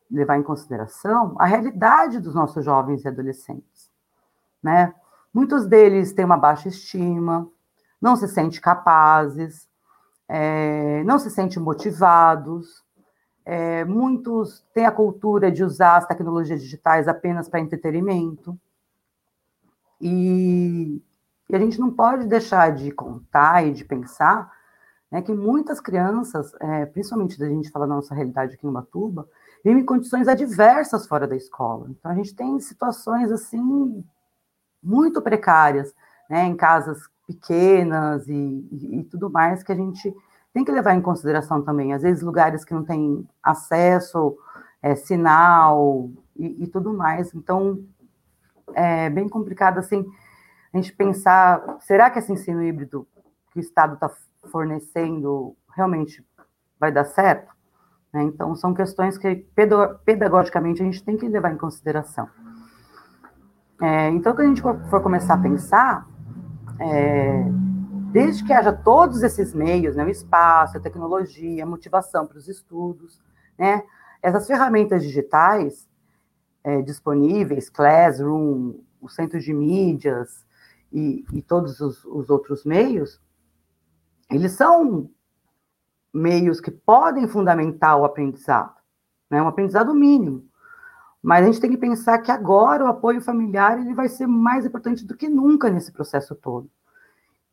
levar em consideração a realidade dos nossos jovens e adolescentes. Né? Muitos deles têm uma baixa estima, não se sentem capazes, é, não se sentem motivados. É, muitos têm a cultura de usar as tecnologias digitais apenas para entretenimento. E, e, a gente não pode deixar de contar e de pensar né, que muitas crianças, é, principalmente da gente falar da nossa realidade aqui em Ubatuba, vivem em condições adversas fora da escola. Então, a gente tem situações assim muito precárias, né, em casas pequenas e, e, e, tudo mais, que a gente tem que levar em consideração também. Às vezes, lugares que não têm acesso, é, sinal e, e, tudo mais. Então, é bem complicado, assim, a gente pensar, será que esse ensino híbrido que o Estado está fornecendo realmente vai dar certo? Né? Então, são questões que, pedagogicamente, a gente tem que levar em consideração. É, então, quando a gente for começar a pensar, é, desde que haja todos esses meios, né, o espaço, a tecnologia, a motivação para os estudos, né, essas ferramentas digitais é, disponíveis, Classroom, o centro de mídias e, e todos os, os outros meios, eles são meios que podem fundamentar o aprendizado, né, um aprendizado mínimo. Mas a gente tem que pensar que agora o apoio familiar ele vai ser mais importante do que nunca nesse processo todo.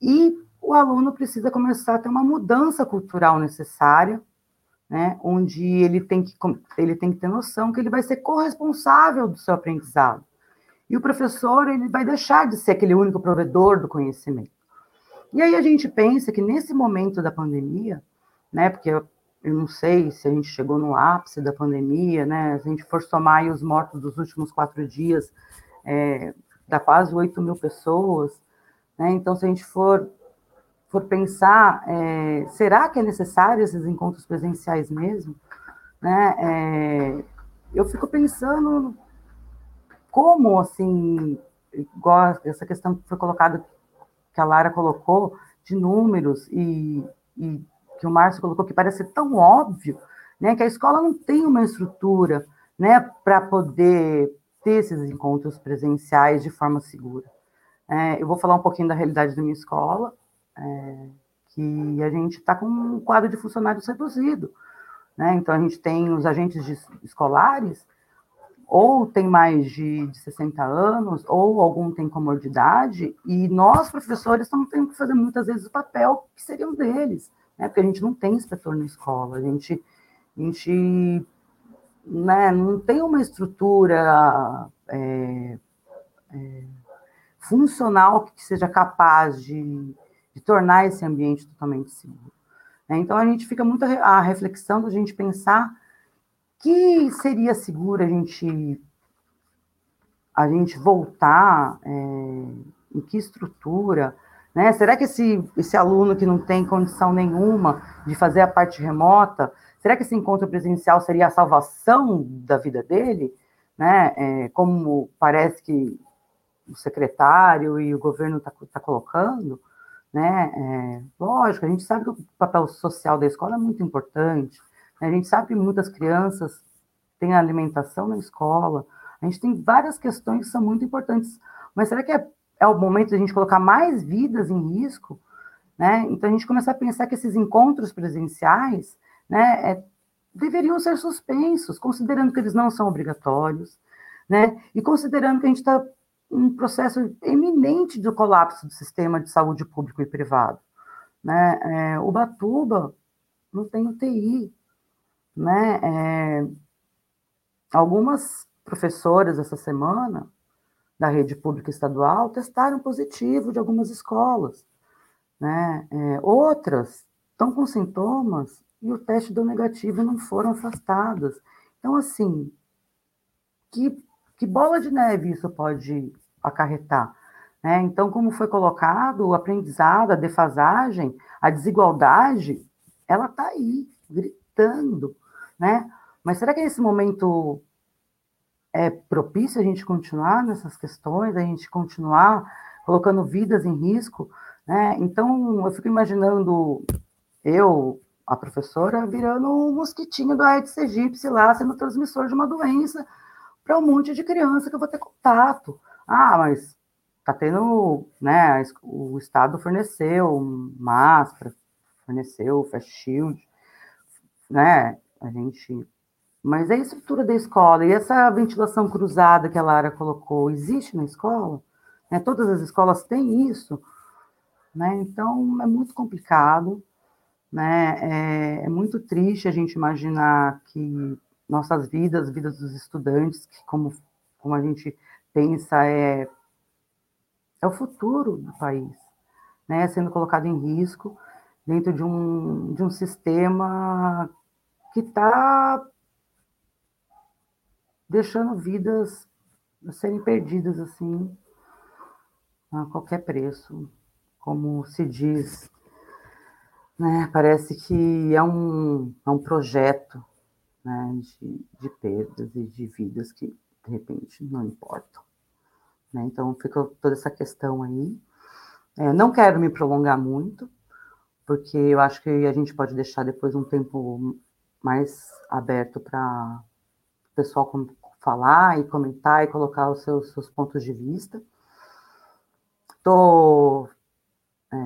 E o aluno precisa começar a ter uma mudança cultural necessária, né, onde ele tem, que, ele tem que ter noção que ele vai ser corresponsável do seu aprendizado. E o professor ele vai deixar de ser aquele único provedor do conhecimento. E aí a gente pensa que nesse momento da pandemia, né, porque eu não sei se a gente chegou no ápice da pandemia, né? Se a gente for somar os mortos dos últimos quatro dias, é, dá quase 8 mil pessoas, né? Então, se a gente for, for pensar, é, será que é necessário esses encontros presenciais mesmo? Né? É, eu fico pensando como, assim, igual essa questão que foi colocada, que a Lara colocou, de números e, e que o Márcio colocou, que parece tão óbvio, né, que a escola não tem uma estrutura né, para poder ter esses encontros presenciais de forma segura. É, eu vou falar um pouquinho da realidade da minha escola, é, que a gente está com um quadro de funcionários reduzido. Né? Então, a gente tem os agentes de, escolares ou tem mais de, de 60 anos, ou algum tem comorbidade, e nós, professores, estamos tendo que fazer muitas vezes o papel que seria o deles, né? Porque a gente não tem inspetor na escola, a gente, a gente né, não tem uma estrutura é, é, funcional que seja capaz de, de tornar esse ambiente totalmente seguro. Né? Então, a gente fica muito a reflexão da gente pensar que seria seguro a gente a gente voltar é, em que estrutura, né? Será que esse, esse aluno que não tem condição nenhuma de fazer a parte remota, será que esse encontro presencial seria a salvação da vida dele? Né? É, como parece que o secretário e o governo está tá colocando, né? É, lógico, a gente sabe que o papel social da escola é muito importante, a gente sabe que muitas crianças têm alimentação na escola, a gente tem várias questões que são muito importantes, mas será que é, é o momento de a gente colocar mais vidas em risco? Né? Então a gente começa a pensar que esses encontros presenciais né, é, deveriam ser suspensos, considerando que eles não são obrigatórios, né? E considerando que a gente está um processo eminente de colapso do sistema de saúde público e privado. Né? É, o Batuba não tem UTI, né? É, algumas professoras essa semana da rede pública estadual testaram positivo de algumas escolas, né? É, outras estão com sintomas e o teste deu negativo e não foram afastadas. Então, assim, que, que bola de neve isso pode acarretar? Né? Então, como foi colocado, o aprendizado, a defasagem, a desigualdade, ela está aí, gritando né? Mas será que esse momento é propício a gente continuar nessas questões, a gente continuar colocando vidas em risco, né? Então, eu fico imaginando eu, a professora, virando um mosquitinho do Aedes aegypti lá, sendo transmissor de uma doença para um monte de criança que eu vou ter contato. Ah, mas tá tendo, né, o Estado forneceu máscara, forneceu face shield, né, a gente. Mas a estrutura da escola e essa ventilação cruzada que a Lara colocou existe na escola? Né? Todas as escolas têm isso, né? Então é muito complicado, né? É, é muito triste a gente imaginar que nossas vidas, vidas dos estudantes, que como, como a gente pensa é é o futuro do país, né? Sendo colocado em risco dentro de um, de um sistema que está deixando vidas serem perdidas assim a qualquer preço, como se diz, né? Parece que é um, é um projeto né, de, de perdas e de vidas que de repente não importam. Né? Então fica toda essa questão aí. É, não quero me prolongar muito, porque eu acho que a gente pode deixar depois um tempo mais aberto para o pessoal falar e comentar e colocar os seus, seus pontos de vista. Estou é,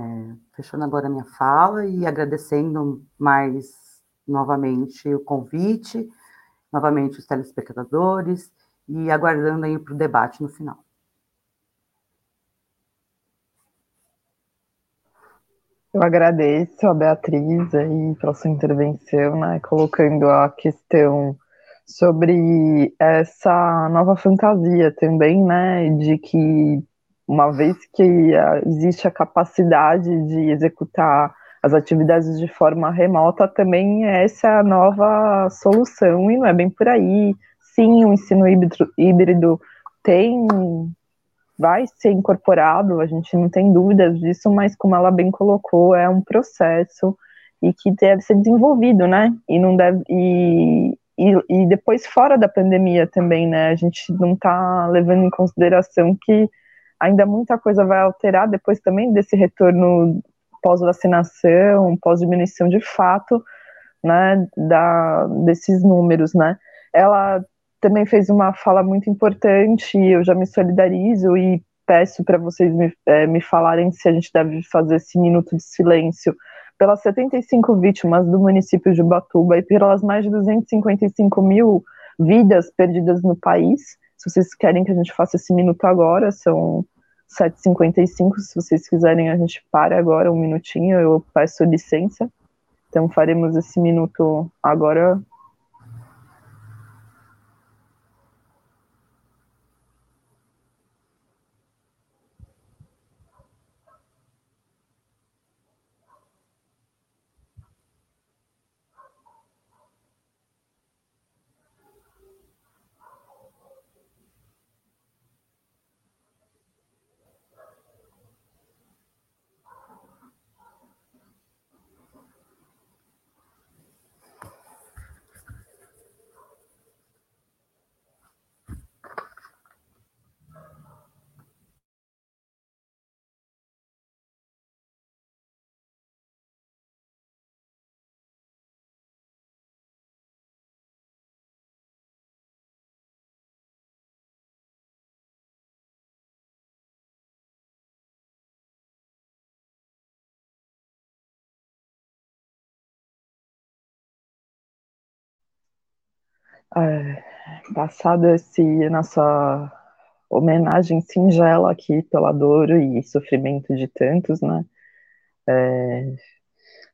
fechando agora a minha fala e agradecendo mais novamente o convite, novamente os telespectadores e aguardando aí para o debate no final. Eu agradeço a Beatriz aí pela sua intervenção, né, colocando a questão sobre essa nova fantasia também, né, de que uma vez que existe a capacidade de executar as atividades de forma remota, também essa é a nova solução, e não é bem por aí. Sim, o ensino híbrido, híbrido tem vai ser incorporado, a gente não tem dúvidas disso, mas como ela bem colocou, é um processo e que deve ser desenvolvido, né? E não deve e, e, e depois fora da pandemia também, né? A gente não está levando em consideração que ainda muita coisa vai alterar depois também desse retorno pós-vacinação, pós-diminuição de fato, né? Da desses números, né? Ela também fez uma fala muito importante, eu já me solidarizo e peço para vocês me, é, me falarem se a gente deve fazer esse minuto de silêncio pelas 75 vítimas do município de Ubatuba e pelas mais de 255 mil vidas perdidas no país. Se vocês querem que a gente faça esse minuto agora, são 7h55. Se vocês quiserem, a gente para agora um minutinho, eu peço licença. Então, faremos esse minuto agora É, passado esse nossa homenagem singela aqui pela dor e sofrimento de tantos, né? É,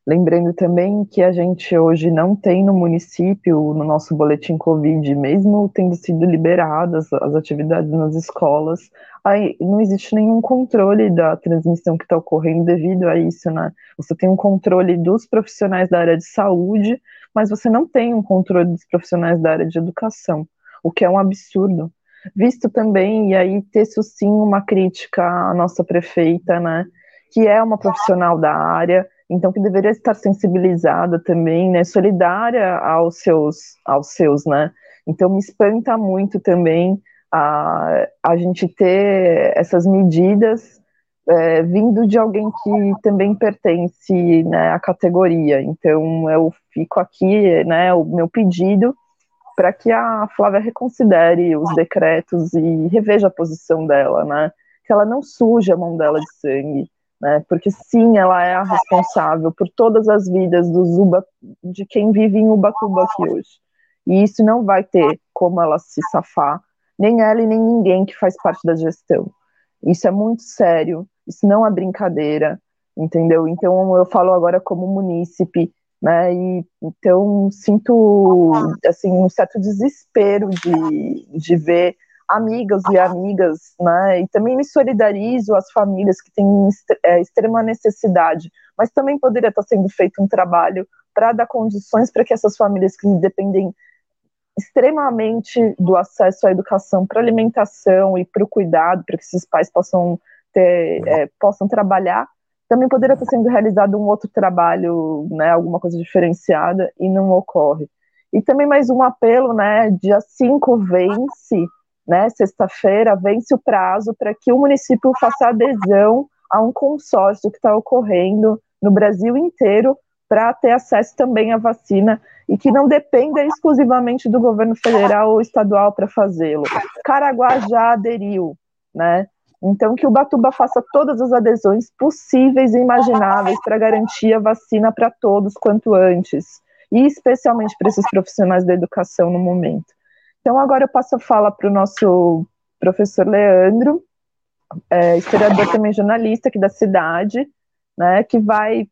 lembrando também que a gente hoje não tem no município, no nosso boletim Covid, mesmo tendo sido liberadas as atividades nas escolas, aí não existe nenhum controle da transmissão que está ocorrendo devido a isso, né? Você tem um controle dos profissionais da área de saúde, mas você não tem um controle dos profissionais da área de educação, o que é um absurdo. Visto também, e aí teço sim uma crítica à nossa prefeita, né, que é uma profissional da área, então que deveria estar sensibilizada também, né, solidária aos seus, aos seus, né, então me espanta muito também a, a gente ter essas medidas é, vindo de alguém que também pertence né, à categoria. Então, eu fico aqui, né, o meu pedido para que a Flávia reconsidere os decretos e reveja a posição dela, né, que ela não suje a mão dela de sangue, né, porque sim, ela é a responsável por todas as vidas dos Uba, de quem vive em Ubatuba aqui hoje. E isso não vai ter como ela se safar, nem ela e nem ninguém que faz parte da gestão. Isso é muito sério, isso não é brincadeira, entendeu? Então eu falo agora como munícipe, né? E então sinto assim um certo desespero de, de ver amigas e amigas, né? E também me solidarizo às famílias que têm é, extrema necessidade, mas também poderia estar sendo feito um trabalho para dar condições para que essas famílias que dependem extremamente do acesso à educação, para alimentação e para o cuidado, para que esses pais possam ter, é, possam trabalhar, também poderia estar sendo realizado um outro trabalho, né, alguma coisa diferenciada, e não ocorre. E também mais um apelo, né, dia 5 vence, né, sexta-feira, vence o prazo para que o município faça adesão a um consórcio que está ocorrendo no Brasil inteiro para ter acesso também à vacina e que não dependa exclusivamente do governo federal ou estadual para fazê-lo. Caraguá já aderiu, né? Então, que o Batuba faça todas as adesões possíveis e imagináveis para garantir a vacina para todos quanto antes, e especialmente para esses profissionais da educação no momento. Então, agora eu passo a fala para o nosso professor Leandro, é, historiador também jornalista aqui da cidade, né, que vai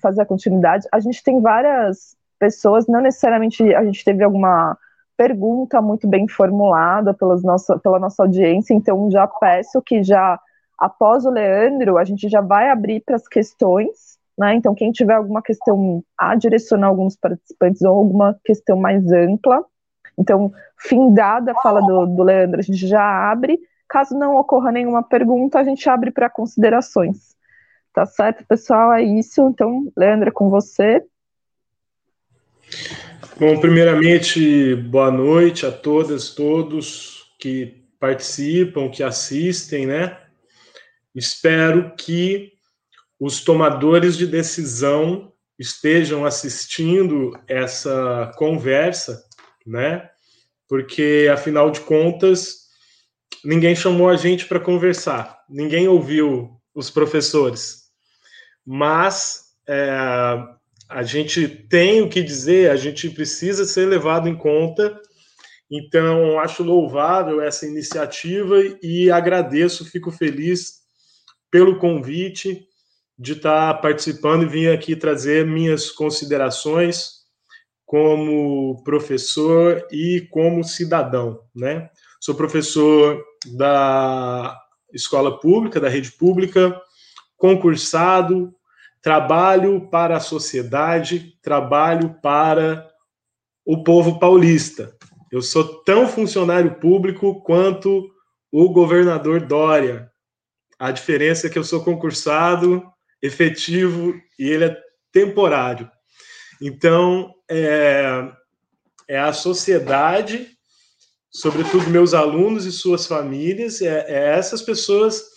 fazer a continuidade. A gente tem várias pessoas, não necessariamente a gente teve alguma pergunta muito bem formulada pelas nossa, pela nossa audiência, então já peço que já, após o Leandro, a gente já vai abrir para as questões, né? Então, quem tiver alguma questão a direcionar alguns participantes ou alguma questão mais ampla, então, findada a fala do, do Leandro, a gente já abre. Caso não ocorra nenhuma pergunta, a gente abre para considerações. Tá certo, pessoal? É isso. Então, Leandro, é com você. Bom, primeiramente, boa noite a todas, todos que participam, que assistem, né? Espero que os tomadores de decisão estejam assistindo essa conversa, né? Porque, afinal de contas, ninguém chamou a gente para conversar, ninguém ouviu os professores. Mas é, a gente tem o que dizer, a gente precisa ser levado em conta Então, acho louvável essa iniciativa e agradeço, fico feliz pelo convite de estar participando e vir aqui trazer minhas considerações como professor e como cidadão, né? Sou professor da escola pública, da rede pública, concursado, trabalho para a sociedade, trabalho para o povo paulista. Eu sou tão funcionário público quanto o governador Dória. A diferença é que eu sou concursado, efetivo e ele é temporário. Então, é, é a sociedade, sobretudo meus alunos e suas famílias, é, é essas pessoas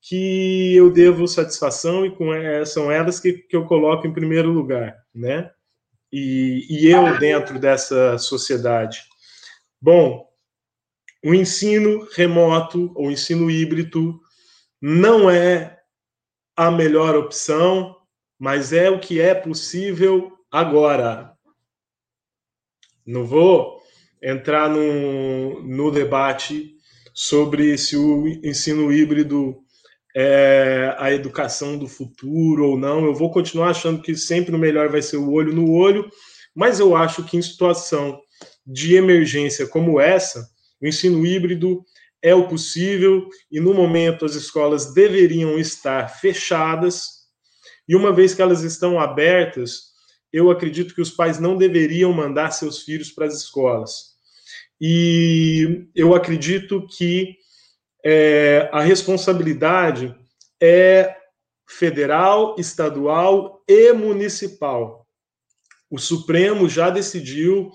que eu devo satisfação e com, é, são elas que, que eu coloco em primeiro lugar, né? E, e eu dentro dessa sociedade. Bom, o ensino remoto ou ensino híbrido não é a melhor opção, mas é o que é possível agora. Não vou entrar no, no debate sobre se o ensino híbrido é, a educação do futuro ou não. Eu vou continuar achando que sempre o melhor vai ser o olho no olho, mas eu acho que em situação de emergência como essa, o ensino híbrido é o possível e no momento as escolas deveriam estar fechadas. E uma vez que elas estão abertas, eu acredito que os pais não deveriam mandar seus filhos para as escolas. E eu acredito que é, a responsabilidade é federal, estadual e municipal. O Supremo já decidiu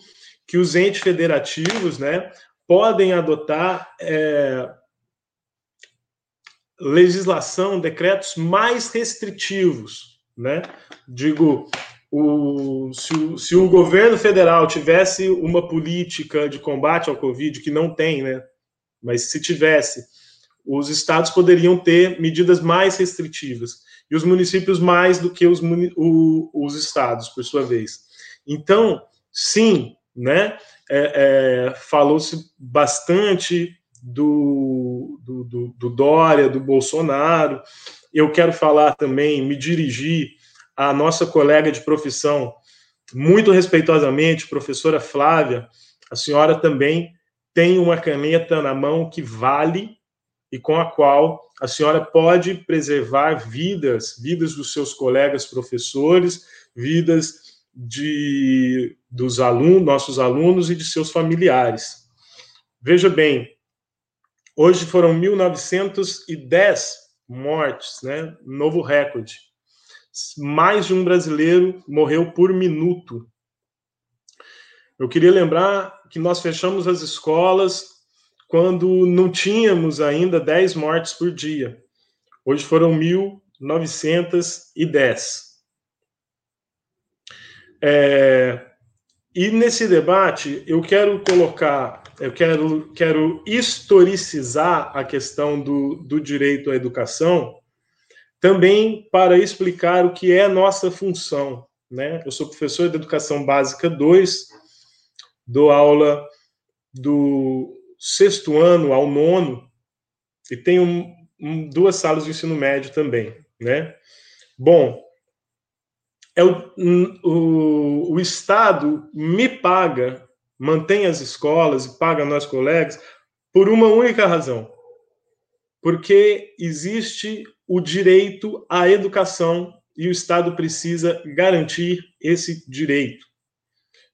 que os entes federativos né, podem adotar é, legislação, decretos mais restritivos. Né? Digo, o, se, o, se o governo federal tivesse uma política de combate ao Covid, que não tem, né? Mas se tivesse, os estados poderiam ter medidas mais restritivas e os municípios mais do que os, o, os estados, por sua vez. Então, sim, né? É, é, Falou-se bastante do, do, do, do Dória, do Bolsonaro. Eu quero falar também, me dirigir à nossa colega de profissão, muito respeitosamente, professora Flávia. A senhora também tem uma caneta na mão que vale e com a qual a senhora pode preservar vidas, vidas dos seus colegas professores, vidas de dos alunos, nossos alunos e de seus familiares. Veja bem, hoje foram 1910 mortes, né? Novo recorde. Mais de um brasileiro morreu por minuto. Eu queria lembrar que nós fechamos as escolas quando não tínhamos ainda 10 mortes por dia. Hoje foram 1.910. É, e nesse debate, eu quero colocar, eu quero, quero historicizar a questão do, do direito à educação, também para explicar o que é nossa função. Né? Eu sou professor de Educação Básica 2, dou aula do sexto ano ao nono, e tenho um, um, duas salas de ensino médio também, né? Bom, é o, o, o Estado me paga, mantém as escolas e paga nós colegas por uma única razão. Porque existe o direito à educação e o Estado precisa garantir esse direito.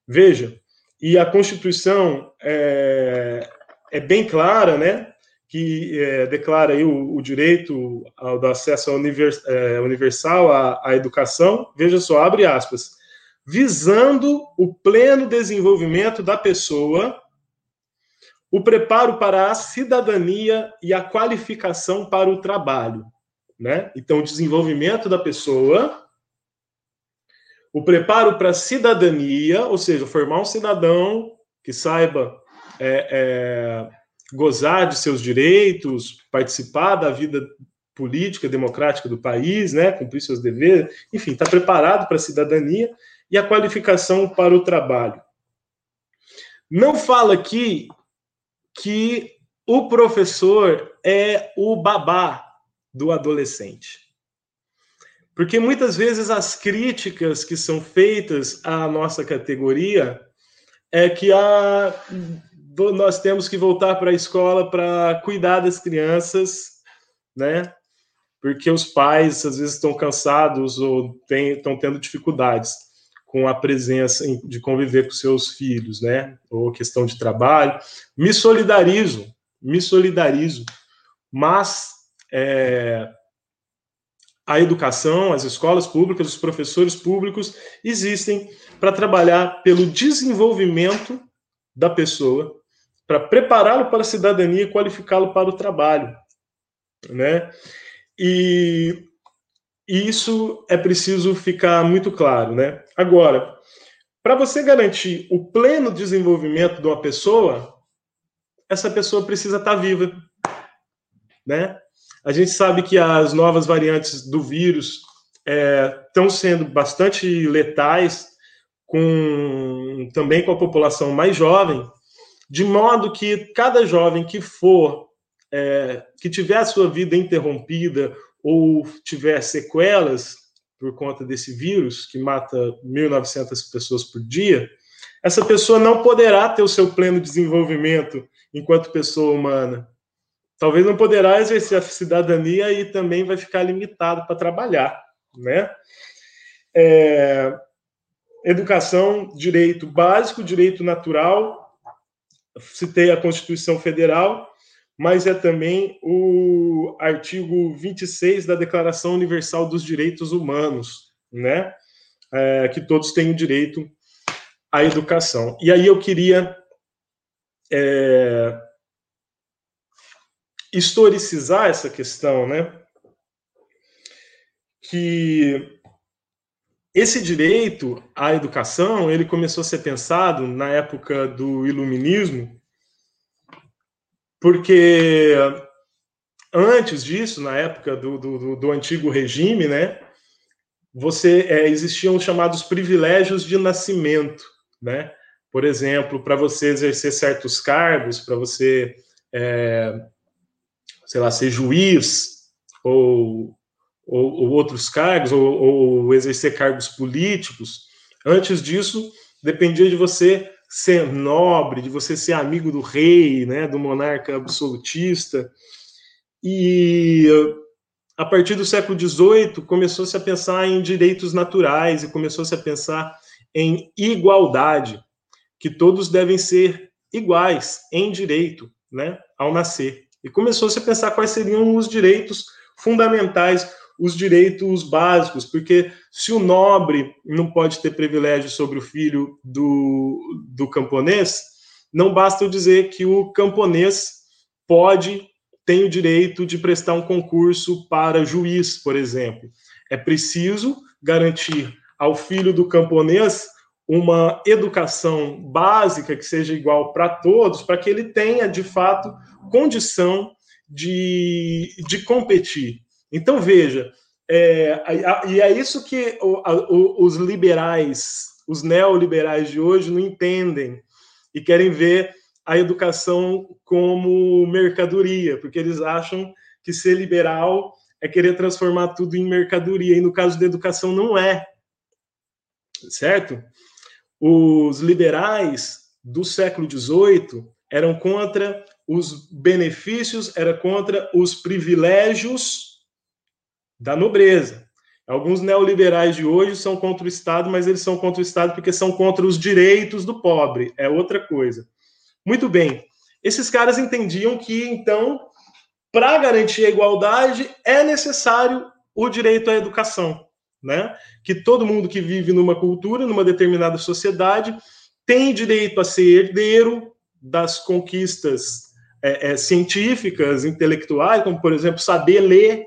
Veja, e a Constituição é, é bem clara, né? Que é, declara aí o, o direito ao, do acesso univers, é, universal à, à educação. Veja só, abre aspas. Visando o pleno desenvolvimento da pessoa, o preparo para a cidadania e a qualificação para o trabalho. Né? Então, o desenvolvimento da pessoa o preparo para a cidadania, ou seja, formar um cidadão que saiba é, é, gozar de seus direitos, participar da vida política, democrática do país, né, cumprir seus deveres, enfim, está preparado para a cidadania e a qualificação para o trabalho. Não fala aqui que o professor é o babá do adolescente. Porque muitas vezes as críticas que são feitas à nossa categoria é que a, nós temos que voltar para a escola para cuidar das crianças, né? Porque os pais às vezes estão cansados ou tem, estão tendo dificuldades com a presença de conviver com seus filhos, né? Ou questão de trabalho. Me solidarizo, me solidarizo, mas é, a educação, as escolas públicas, os professores públicos existem para trabalhar pelo desenvolvimento da pessoa, para prepará-lo para a cidadania e qualificá-lo para o trabalho, né? E isso é preciso ficar muito claro, né? Agora, para você garantir o pleno desenvolvimento de uma pessoa, essa pessoa precisa estar tá viva, né? A gente sabe que as novas variantes do vírus estão é, sendo bastante letais, com também com a população mais jovem, de modo que cada jovem que for é, que tiver a sua vida interrompida ou tiver sequelas por conta desse vírus que mata 1.900 pessoas por dia, essa pessoa não poderá ter o seu pleno desenvolvimento enquanto pessoa humana. Talvez não poderá exercer a cidadania e também vai ficar limitado para trabalhar, né? É, educação, direito básico, direito natural, citei a Constituição Federal, mas é também o artigo 26 da Declaração Universal dos Direitos Humanos, né? É, que todos têm o direito à educação. E aí eu queria é, historicizar essa questão, né? Que esse direito à educação ele começou a ser pensado na época do iluminismo, porque antes disso, na época do, do, do antigo regime, né, você é, existiam os chamados privilégios de nascimento, né? Por exemplo, para você exercer certos cargos, para você, é, sei lá, ser juiz ou ou, ou outros cargos, ou, ou exercer cargos políticos. Antes disso, dependia de você ser nobre, de você ser amigo do rei, né, do monarca absolutista. E a partir do século XVIII começou-se a pensar em direitos naturais e começou-se a pensar em igualdade, que todos devem ser iguais em direito, né, ao nascer. E começou-se a pensar quais seriam os direitos fundamentais os direitos básicos, porque se o nobre não pode ter privilégio sobre o filho do, do camponês, não basta eu dizer que o camponês pode, tem o direito de prestar um concurso para juiz, por exemplo. É preciso garantir ao filho do camponês uma educação básica que seja igual para todos, para que ele tenha, de fato, condição de, de competir. Então, veja, é, e é isso que os liberais, os neoliberais de hoje não entendem e querem ver a educação como mercadoria, porque eles acham que ser liberal é querer transformar tudo em mercadoria, e no caso da educação não é. Certo? Os liberais do século XVIII eram contra os benefícios, era contra os privilégios da nobreza. Alguns neoliberais de hoje são contra o Estado, mas eles são contra o Estado porque são contra os direitos do pobre. É outra coisa. Muito bem. Esses caras entendiam que, então, para garantir a igualdade, é necessário o direito à educação. Né? Que todo mundo que vive numa cultura, numa determinada sociedade, tem direito a ser herdeiro das conquistas é, é, científicas, intelectuais, como, por exemplo, saber ler,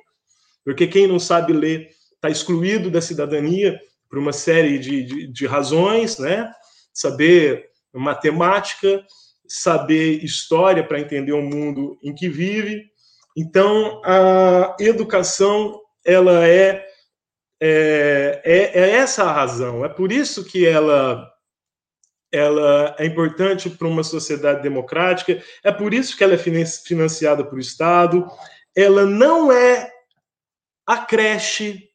porque quem não sabe ler está excluído da cidadania por uma série de, de, de razões, né? Saber matemática, saber história para entender o mundo em que vive. Então, a educação ela é, é, é, é, essa a razão. É por isso que ela ela é importante para uma sociedade democrática, é por isso que ela é financiada por Estado, ela não é a creche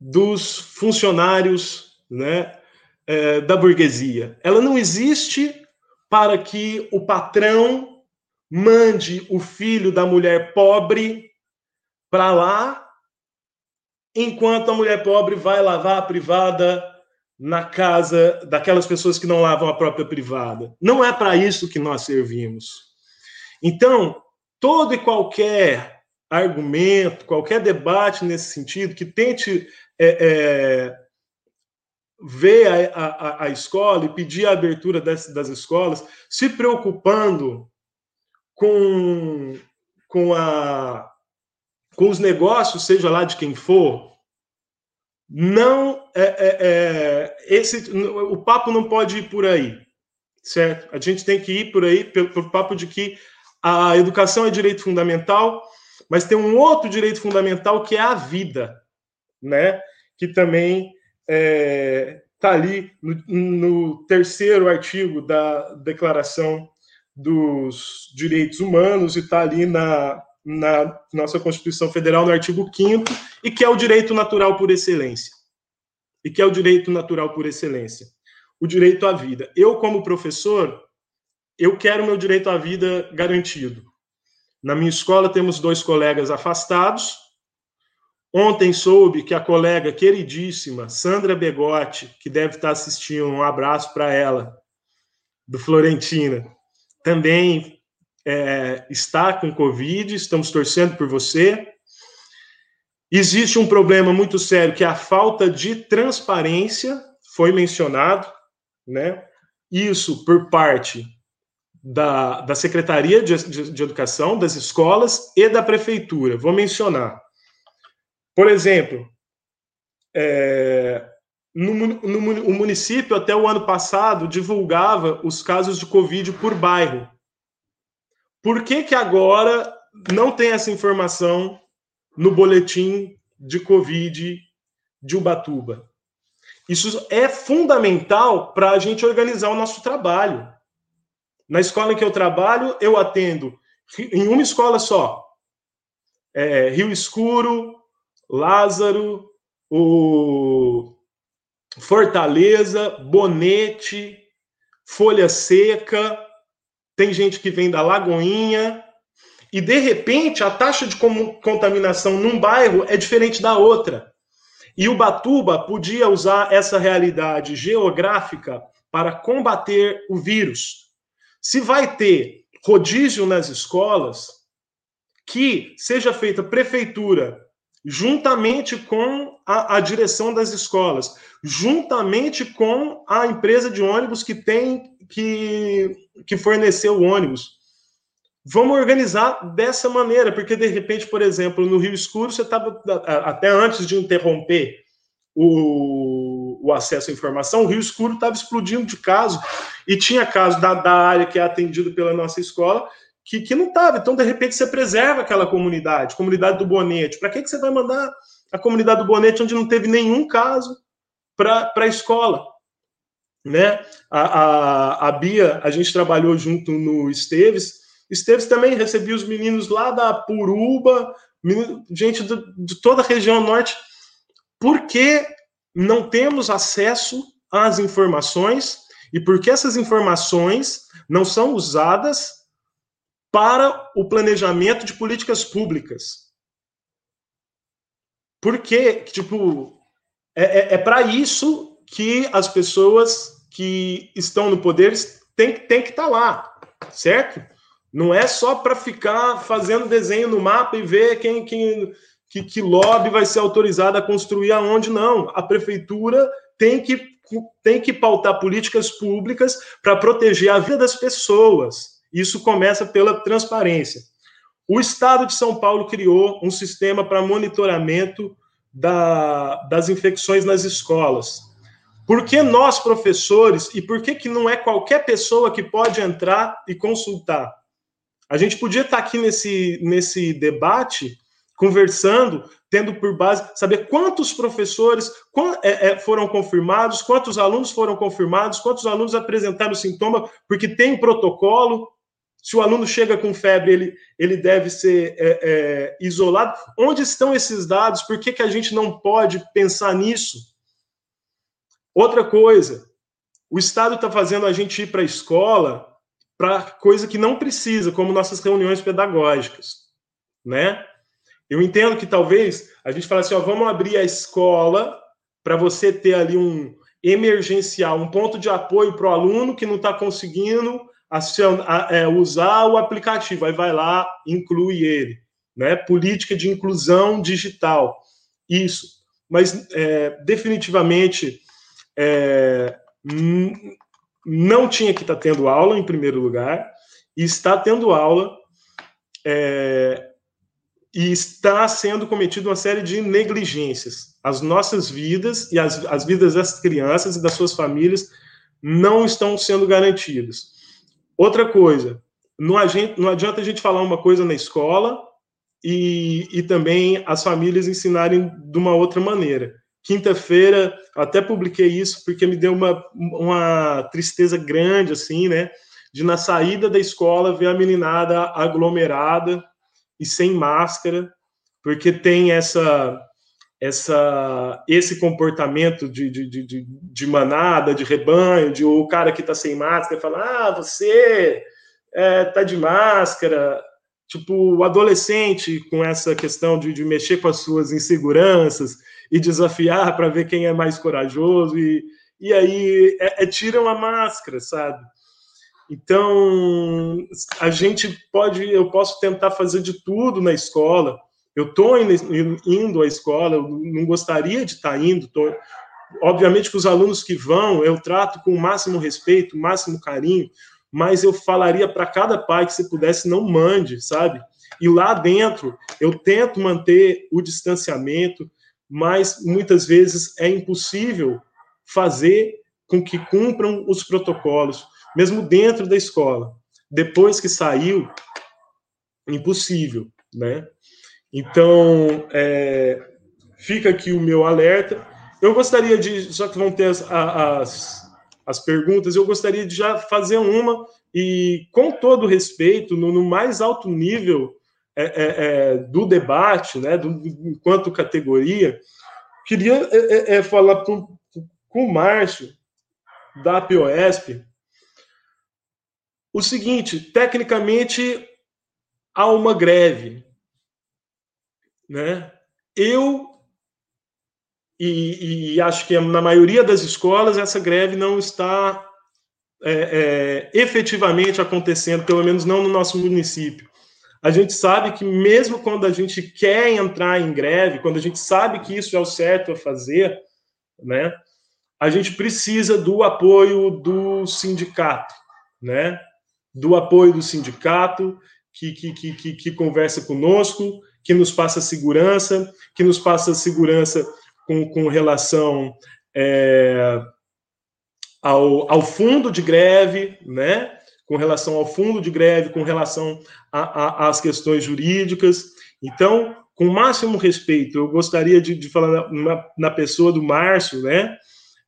dos funcionários né, é, da burguesia. Ela não existe para que o patrão mande o filho da mulher pobre para lá, enquanto a mulher pobre vai lavar a privada na casa daquelas pessoas que não lavam a própria privada. Não é para isso que nós servimos. Então, todo e qualquer argumento, qualquer debate nesse sentido que tente é, é, ver a, a, a, escola e pedir a abertura das, das escolas, se preocupando com, com, a, com os negócios, seja lá de quem for, não é, é, é, esse o papo não pode ir por aí, certo? A gente tem que ir por aí pelo, pelo papo de que a educação é direito fundamental, mas tem um outro direito fundamental que é a vida, né? Que também está é, tá ali no, no terceiro artigo da Declaração dos Direitos Humanos e está ali na, na nossa Constituição Federal, no artigo 5 e que é o direito natural por excelência. E que é o direito natural por excelência. O direito à vida. Eu, como professor, eu quero meu direito à vida garantido. Na minha escola temos dois colegas afastados. Ontem soube que a colega queridíssima, Sandra Begotti, que deve estar assistindo, um abraço para ela, do Florentina, também é, está com Covid, estamos torcendo por você. Existe um problema muito sério que é a falta de transparência, foi mencionado, né? Isso por parte da, da Secretaria de, de, de Educação, das escolas e da Prefeitura. Vou mencionar. Por exemplo, é, no, no, o município, até o ano passado, divulgava os casos de Covid por bairro. Por que, que agora não tem essa informação no boletim de Covid de Ubatuba? Isso é fundamental para a gente organizar o nosso trabalho. Na escola em que eu trabalho, eu atendo em uma escola só. É, Rio Escuro, Lázaro, o Fortaleza, Bonete, Folha Seca, tem gente que vem da Lagoinha, e de repente a taxa de contaminação num bairro é diferente da outra. E o Batuba podia usar essa realidade geográfica para combater o vírus. Se vai ter rodízio nas escolas, que seja feita prefeitura juntamente com a, a, direção das escolas, juntamente com a empresa de ônibus que tem que, que forneceu o ônibus. Vamos organizar dessa maneira, porque de repente, por exemplo, no Rio Escuro, você estava, até antes de interromper o, o acesso à informação, o Rio Escuro estava explodindo de casos, e tinha casos da, da área que é atendido pela nossa escola, que, que não estava. Então, de repente, você preserva aquela comunidade, comunidade do Bonete. Para que, que você vai mandar a comunidade do Bonete onde não teve nenhum caso para a escola? Né? A, a, a Bia, a gente trabalhou junto no Esteves. Esteves também recebia os meninos lá da Puruba, gente do, de toda a região norte. Por que não temos acesso às informações e por que essas informações não são usadas para o planejamento de políticas públicas? Porque, tipo, é, é, é para isso que as pessoas que estão no poder têm, têm que estar tá lá, certo? Não é só para ficar fazendo desenho no mapa e ver quem, quem que, que lobby vai ser autorizado a construir aonde, não. A prefeitura tem que, tem que pautar políticas públicas para proteger a vida das pessoas. Isso começa pela transparência. O Estado de São Paulo criou um sistema para monitoramento da, das infecções nas escolas. Por que nós, professores, e por que, que não é qualquer pessoa que pode entrar e consultar? A gente podia estar aqui nesse, nesse debate conversando tendo por base saber quantos professores é, é, foram confirmados, quantos alunos foram confirmados, quantos alunos apresentaram sintoma, porque tem protocolo. Se o aluno chega com febre, ele, ele deve ser é, é, isolado. Onde estão esses dados? Por que, que a gente não pode pensar nisso? Outra coisa, o Estado está fazendo a gente ir para a escola para coisa que não precisa, como nossas reuniões pedagógicas, né? Eu entendo que talvez a gente fale assim, ó, vamos abrir a escola para você ter ali um emergencial, um ponto de apoio para o aluno que não está conseguindo é, usar o aplicativo. Aí vai lá, inclui ele. Né? Política de inclusão digital. Isso. Mas é, definitivamente é, não tinha que estar tá tendo aula, em primeiro lugar, e está tendo aula. É, e está sendo cometida uma série de negligências. As nossas vidas e as, as vidas das crianças e das suas famílias não estão sendo garantidas. Outra coisa, não, não adianta a gente falar uma coisa na escola e, e também as famílias ensinarem de uma outra maneira. Quinta-feira, até publiquei isso porque me deu uma, uma tristeza grande, assim, né? De na saída da escola ver a meninada aglomerada e sem máscara, porque tem essa essa esse comportamento de, de, de, de manada, de rebanho, de o cara que está sem máscara fala, ah, você é, tá de máscara, tipo o adolescente com essa questão de, de mexer com as suas inseguranças e desafiar para ver quem é mais corajoso e, e aí é, é tiram a máscara, sabe? Então, a gente pode, eu posso tentar fazer de tudo na escola. Eu estou indo à escola, eu não gostaria de estar tá indo. Tô, obviamente que os alunos que vão, eu trato com o máximo respeito, o máximo carinho, mas eu falaria para cada pai que se pudesse não mande, sabe? E lá dentro eu tento manter o distanciamento, mas muitas vezes é impossível fazer com que cumpram os protocolos mesmo dentro da escola. Depois que saiu, impossível, né? Então, é, fica aqui o meu alerta. Eu gostaria de, só que vão ter as, as, as perguntas, eu gostaria de já fazer uma e, com todo respeito, no, no mais alto nível é, é, é do debate, né, do, enquanto categoria, queria é, é, falar com, com o Márcio, da POSP, o seguinte: tecnicamente há uma greve, né? Eu e, e, acho que na maioria das escolas essa greve não está é, é, efetivamente acontecendo, pelo menos não no nosso município. A gente sabe que mesmo quando a gente quer entrar em greve, quando a gente sabe que isso é o certo a fazer, né, a gente precisa do apoio do sindicato, né? do apoio do sindicato, que, que, que, que, conversa conosco, que nos passa segurança, que nos passa segurança com, com relação é, ao, ao fundo de greve, né? Com relação ao fundo de greve, com relação às questões jurídicas. Então, com o máximo respeito, eu gostaria de, de falar na, na, pessoa do Márcio, né?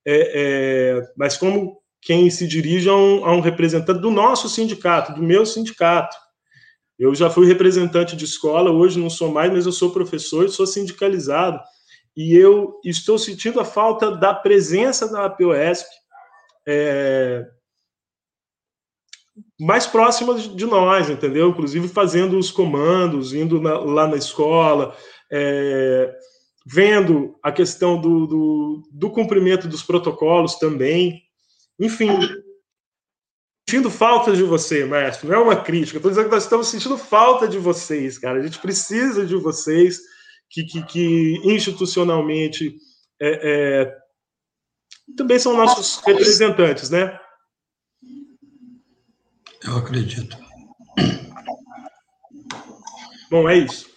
É, é, mas como quem se dirige a um, a um representante do nosso sindicato, do meu sindicato. Eu já fui representante de escola, hoje não sou mais, mas eu sou professor sou sindicalizado. E eu estou sentindo a falta da presença da APOESP é, mais próxima de nós, entendeu? Inclusive fazendo os comandos, indo na, lá na escola, é, vendo a questão do, do, do cumprimento dos protocolos também. Enfim, sentindo falta de você, mestre. Não é uma crítica. Estou dizendo que nós estamos sentindo falta de vocês, cara. A gente precisa de vocês que, que, que institucionalmente é, é, também são nossos representantes, né? Eu acredito. Bom, é isso.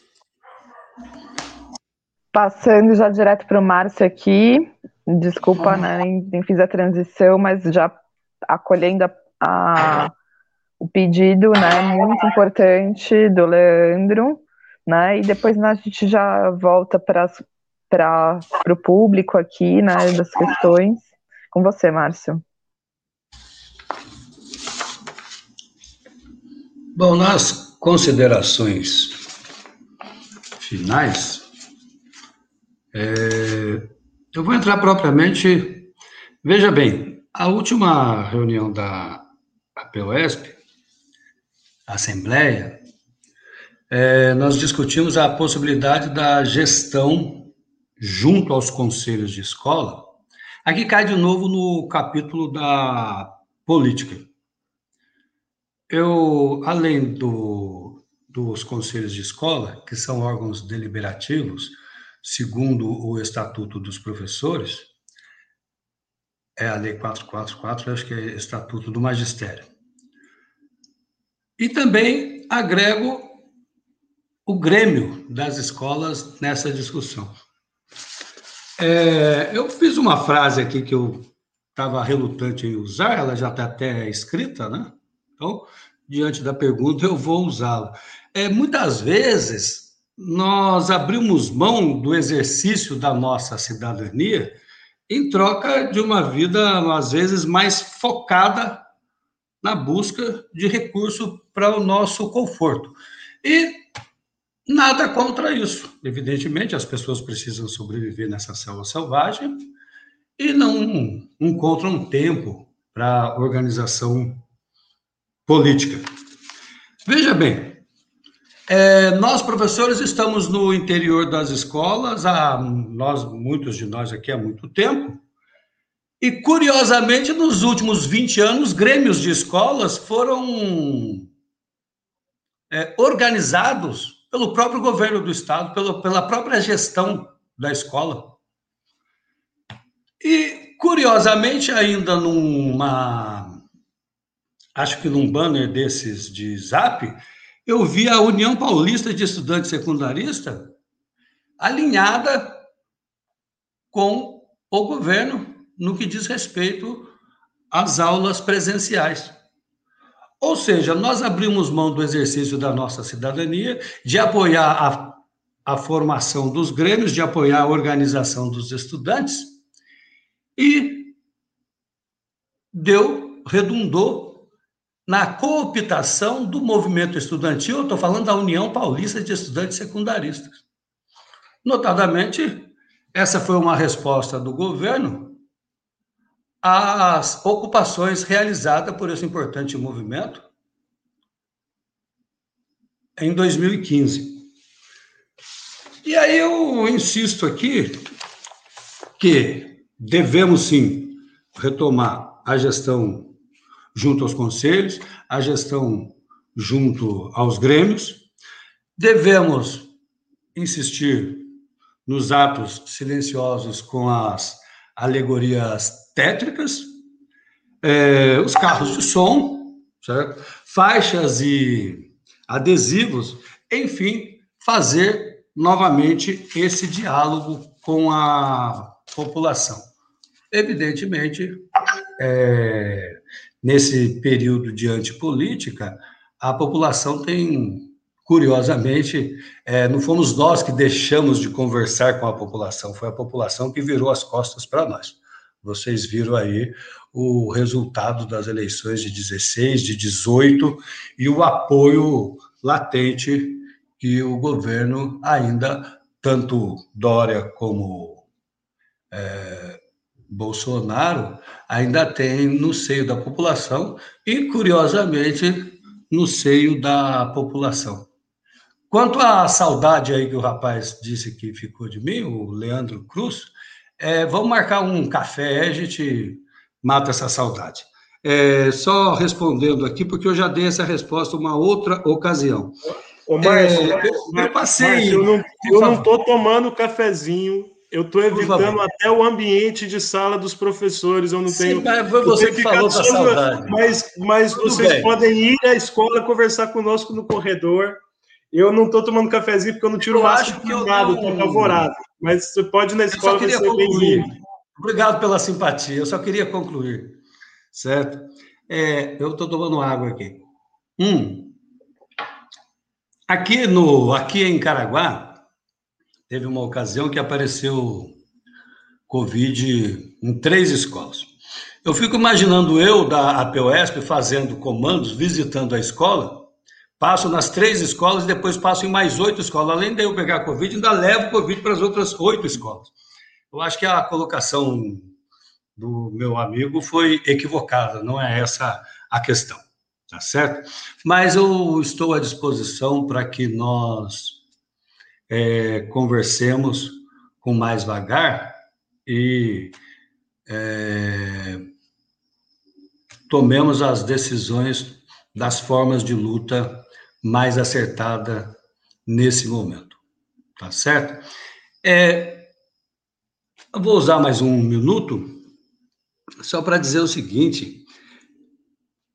Passando já direto para o Márcio aqui. Desculpa, né, nem, nem, fiz a transição, mas já acolhendo a, a, o pedido, né, muito importante do Leandro, né? E depois né, a gente já volta para o público aqui, né, das questões. Com você, Márcio. Bom, nas considerações finais, é, eu vou entrar propriamente. Veja bem, a última reunião da APOESP, Assembleia, é, nós discutimos a possibilidade da gestão junto aos conselhos de escola. Aqui cai de novo no capítulo da política. Eu, além do, dos conselhos de escola, que são órgãos deliberativos, segundo o Estatuto dos Professores, é a Lei 444, acho que é Estatuto do Magistério. E também agrego o Grêmio das escolas nessa discussão. É, eu fiz uma frase aqui que eu estava relutante em usar, ela já está até escrita, né? Então, diante da pergunta, eu vou usá-la. É, muitas vezes, nós abrimos mão do exercício da nossa cidadania em troca de uma vida, às vezes, mais focada na busca de recurso para o nosso conforto. E Nada contra isso. Evidentemente, as pessoas precisam sobreviver nessa selva selvagem e não encontram tempo para organização política. Veja bem, é, nós professores estamos no interior das escolas, há, nós, muitos de nós aqui há muito tempo, e curiosamente, nos últimos 20 anos, grêmios de escolas foram é, organizados pelo próprio governo do estado, pelo, pela própria gestão da escola. E, curiosamente, ainda numa. Acho que num banner desses de zap, eu vi a União Paulista de Estudantes Secundaristas alinhada com o governo no que diz respeito às aulas presenciais. Ou seja, nós abrimos mão do exercício da nossa cidadania, de apoiar a, a formação dos grêmios, de apoiar a organização dos estudantes, e deu, redundou na cooptação do movimento estudantil, eu estou falando da União Paulista de Estudantes Secundaristas. Notadamente, essa foi uma resposta do governo as ocupações realizadas por esse importante movimento em 2015. E aí eu insisto aqui que devemos sim retomar a gestão junto aos conselhos, a gestão junto aos grêmios, devemos insistir nos atos silenciosos com as alegorias tétricas, é, os carros de som, certo? faixas e adesivos, enfim, fazer novamente esse diálogo com a população. Evidentemente, é, nesse período de antipolítica, a população tem, curiosamente, é, não fomos nós que deixamos de conversar com a população, foi a população que virou as costas para nós. Vocês viram aí o resultado das eleições de 16, de 18 e o apoio latente que o governo ainda, tanto Dória como é, Bolsonaro, ainda tem no seio da população e, curiosamente, no seio da população. Quanto à saudade aí que o rapaz disse que ficou de mim, o Leandro Cruz, é, vamos marcar um café, a gente mata essa saudade. É, só respondendo aqui, porque eu já dei essa resposta uma outra ocasião. Ô, Márcio, é, eu, eu, passei. Márcio, eu não estou tomando cafezinho, eu estou evitando até o ambiente de sala dos professores. Eu não Sim, tenho. Mas foi você que falou da saudade. Mas, mas vocês bem. podem ir à escola conversar conosco no corredor. Eu não estou tomando cafezinho porque eu não tiro eu acho que eu nada, estou apavorado. Mas você pode ir na escola queria concluir. Obrigado pela simpatia. Eu só queria concluir, certo? É, eu estou tomando água aqui. Um, Aqui, no, aqui em Caraguá, teve uma ocasião que apareceu Covid em três escolas. Eu fico imaginando eu, da APOESP, fazendo comandos, visitando a escola, passo nas três escolas e depois passo em mais oito escolas. Além de eu pegar Covid, ainda levo Covid para as outras oito escolas. Eu acho que a colocação do meu amigo foi equivocada, não é essa a questão, tá certo? Mas eu estou à disposição para que nós é, conversemos com mais vagar e é, tomemos as decisões das formas de luta mais acertada nesse momento, tá certo? É, vou usar mais um minuto só para dizer o seguinte: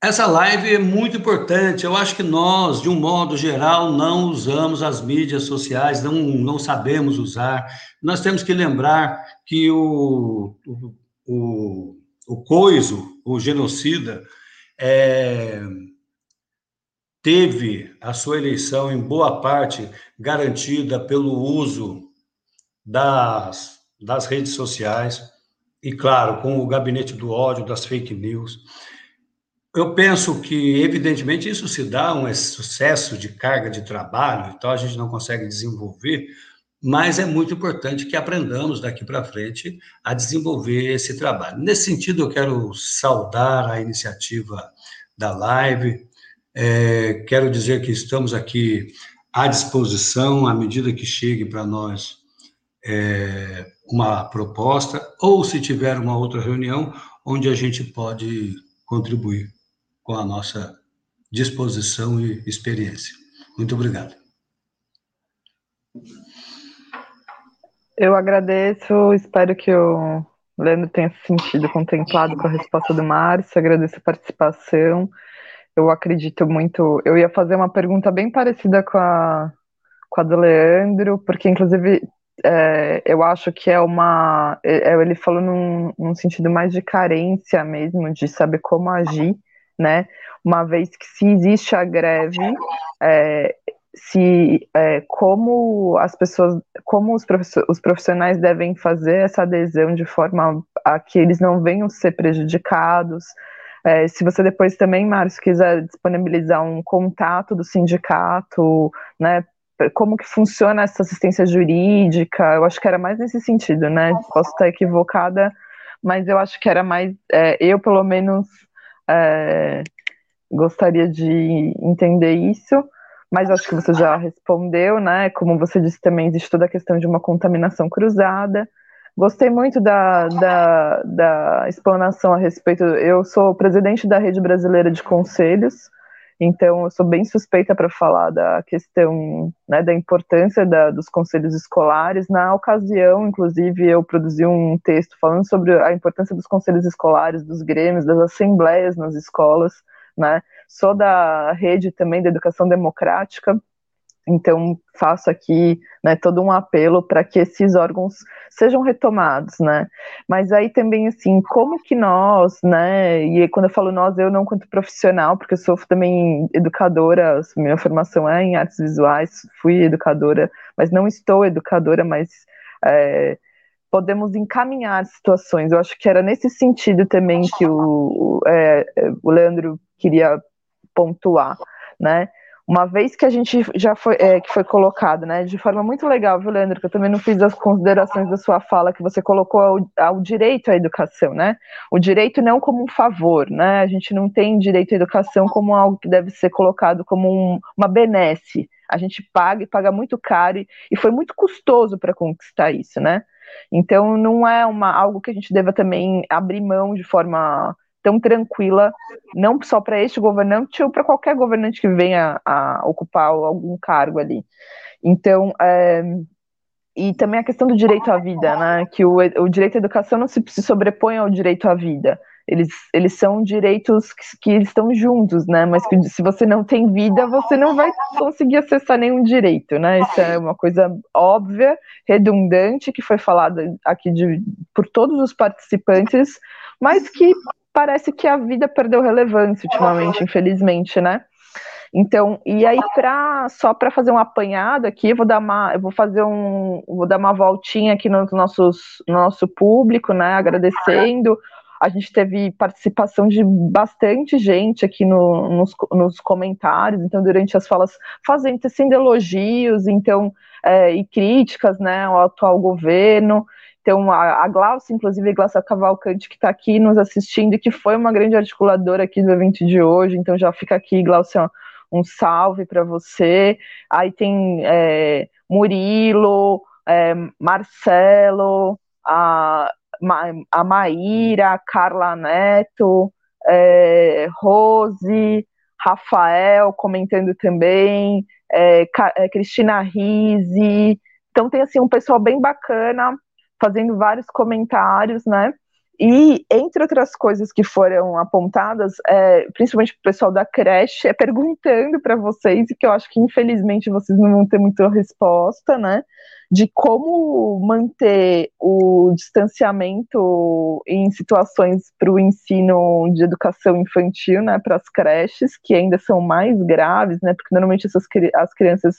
essa live é muito importante. Eu acho que nós, de um modo geral, não usamos as mídias sociais, não, não sabemos usar. Nós temos que lembrar que o, o, o, coiso, o genocida, é, teve a sua eleição, em boa parte, garantida pelo uso das, das redes sociais e, claro, com o gabinete do ódio, das fake news. Eu penso que, evidentemente, isso se dá um sucesso de carga de trabalho, então a gente não consegue desenvolver, mas é muito importante que aprendamos daqui para frente a desenvolver esse trabalho. Nesse sentido, eu quero saudar a iniciativa da live, é, quero dizer que estamos aqui à disposição, à medida que chegue para nós é, uma proposta, ou se tiver uma outra reunião, onde a gente pode contribuir com a nossa disposição e experiência. Muito obrigado. Eu agradeço, espero que o Leandro tenha se sentido contemplado com a resposta do Márcio, agradeço a participação. Eu acredito muito. Eu ia fazer uma pergunta bem parecida com a, com a do Leandro, porque, inclusive, é, eu acho que é uma. É, é, ele falou num, num, sentido mais de carência mesmo, de saber como agir, né? Uma vez que se existe a greve, é, se é, como as pessoas, como os, os profissionais devem fazer essa adesão de forma a que eles não venham ser prejudicados. É, se você depois também, Márcio, quiser disponibilizar um contato do sindicato, né, como que funciona essa assistência jurídica, eu acho que era mais nesse sentido, né? Posso estar equivocada, mas eu acho que era mais, é, eu pelo menos é, gostaria de entender isso, mas acho que você já respondeu, né? Como você disse também, existe toda a questão de uma contaminação cruzada. Gostei muito da, da, da explanação a respeito. Eu sou presidente da Rede Brasileira de Conselhos, então, eu sou bem suspeita para falar da questão né, da importância da, dos conselhos escolares. Na ocasião, inclusive, eu produzi um texto falando sobre a importância dos conselhos escolares, dos grêmios, das assembleias nas escolas. Né? Sou da rede também da educação democrática, então, faço aqui né, todo um apelo para que esses órgãos sejam retomados, né? Mas aí também, assim, como que nós, né? E quando eu falo nós, eu não quanto profissional, porque eu sou também educadora, minha formação é em artes visuais, fui educadora, mas não estou educadora, mas é, podemos encaminhar situações. Eu acho que era nesse sentido também que o, é, o Leandro queria pontuar, né? Uma vez que a gente já foi, é, que foi colocado, né, de forma muito legal, viu, Leandro, que eu também não fiz as considerações da sua fala, que você colocou ao, ao, direito à educação, né, o direito não como um favor, né, a gente não tem direito à educação como algo que deve ser colocado como um, uma benesse, a gente paga e paga muito caro, e, e foi muito custoso para conquistar isso, né, então não é uma, algo que a gente deva também abrir mão de forma tão tranquila, não só para este governante, ou para qualquer governante que venha a ocupar algum cargo ali. Então, é, e também a questão do direito à vida, né? Que o, o direito à educação não se, se sobrepõe ao direito à vida. Eles, eles são direitos que, que estão juntos, né? Mas que se você não tem vida, você não vai conseguir acessar nenhum direito, né? Isso é uma coisa óbvia, redundante, que foi falada aqui de, por todos os participantes, mas que parece que a vida perdeu relevância ultimamente, infelizmente, né? Então, e aí para só para fazer um apanhado aqui, vou dar uma, eu vou fazer um, vou dar uma voltinha aqui no nossos, no nosso público, né, agradecendo. A gente teve participação de bastante gente aqui no, nos, nos comentários, então durante as falas fazendo tecendo elogios, então é, e críticas, né, ao atual governo. Então, a, a Glaucia, inclusive, a Glaucia Cavalcante, que está aqui nos assistindo e que foi uma grande articuladora aqui do evento de hoje, então já fica aqui, Glaucia, um salve para você. Aí tem é, Murilo, é, Marcelo, a, a Maíra, Carla Neto, é, Rose, Rafael comentando também, é, é, Cristina Rise. Então tem assim um pessoal bem bacana fazendo vários comentários, né? E, entre outras coisas que foram apontadas, é, principalmente o pessoal da creche, é perguntando para vocês, e que eu acho que infelizmente vocês não vão ter muita resposta, né? De como manter o distanciamento em situações para o ensino de educação infantil, né? Para as creches, que ainda são mais graves, né? Porque normalmente essas, as crianças.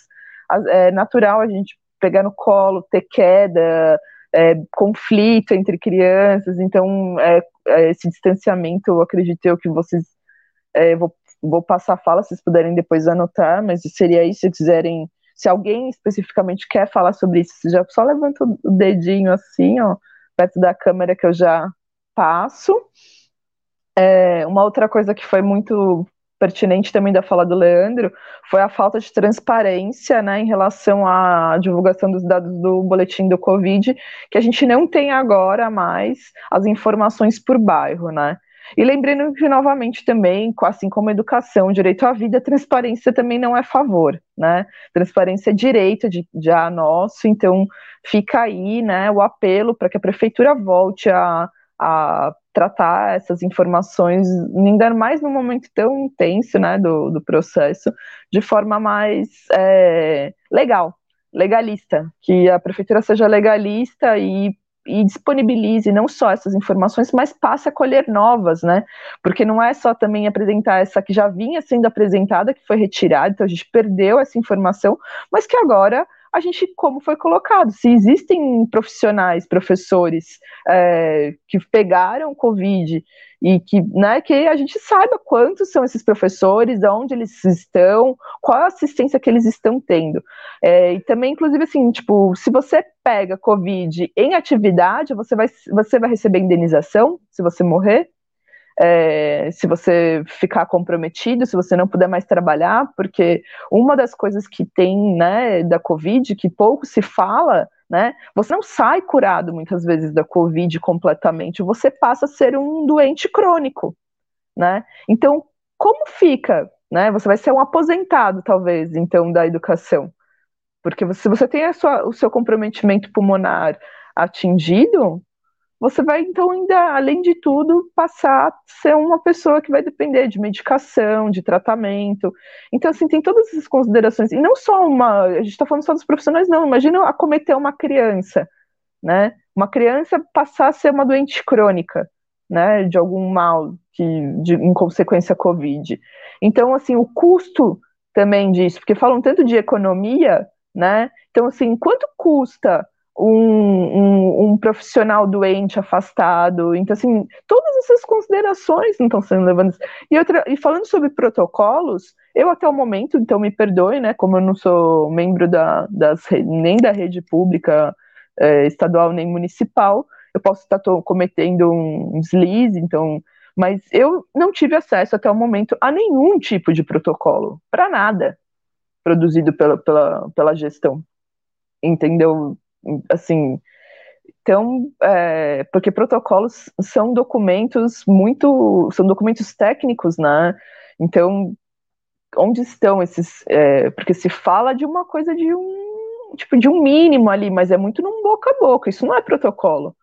É natural a gente pegar no colo, ter queda é, conflito entre crianças, então é, é, esse distanciamento, eu acredito eu que vocês, é, vou, vou passar a fala, se vocês puderem depois anotar, mas seria isso, se quiserem, se alguém especificamente quer falar sobre isso, já só levanta o dedinho assim, ó, perto da câmera que eu já passo. É, uma outra coisa que foi muito pertinente também da fala do Leandro foi a falta de transparência né, em relação à divulgação dos dados do boletim do Covid, que a gente não tem agora mais as informações por bairro, né? E lembrando que, novamente, também, assim como a educação, direito à vida, transparência também não é favor, né? Transparência é direito de, já nosso, então fica aí, né, o apelo para que a prefeitura volte a, a tratar essas informações, ainda mais num momento tão intenso né, do, do processo, de forma mais é, legal, legalista, que a prefeitura seja legalista e, e disponibilize não só essas informações, mas passe a colher novas, né? Porque não é só também apresentar essa que já vinha sendo apresentada, que foi retirada, então a gente perdeu essa informação, mas que agora a gente, como foi colocado, se existem profissionais, professores é, que pegaram Covid e que, né, que a gente saiba quantos são esses professores, onde eles estão, qual a assistência que eles estão tendo. É, e também, inclusive, assim, tipo, se você pega Covid em atividade, você vai, você vai receber indenização se você morrer, é, se você ficar comprometido, se você não puder mais trabalhar, porque uma das coisas que tem, né, da Covid, que pouco se fala, né, você não sai curado muitas vezes da Covid completamente, você passa a ser um doente crônico, né, então, como fica, né, você vai ser um aposentado, talvez, então, da educação, porque se você tem sua, o seu comprometimento pulmonar atingido, você vai então ainda, além de tudo, passar a ser uma pessoa que vai depender de medicação, de tratamento. Então, assim, tem todas essas considerações. E não só uma, a gente está falando só dos profissionais, não. Imagina acometer uma criança, né? Uma criança passar a ser uma doente crônica, né? De algum mal que, de, em consequência Covid. Então, assim, o custo também disso, porque falam tanto de economia, né? Então, assim, quanto custa um, um, um, profissional doente afastado. Então, assim, todas essas considerações não estão sendo levadas. E, outra, e falando sobre protocolos, eu até o momento, então me perdoe, né, como eu não sou membro da, das, nem da rede pública é, estadual nem municipal, eu posso estar cometendo um deslize, então, mas eu não tive acesso até o momento a nenhum tipo de protocolo, para nada, produzido pela, pela, pela gestão entendeu? Assim, então, é, porque protocolos são documentos muito, são documentos técnicos, né? Então, onde estão esses? É, porque se fala de uma coisa de um tipo de um mínimo ali, mas é muito num boca a boca. Isso não é protocolo.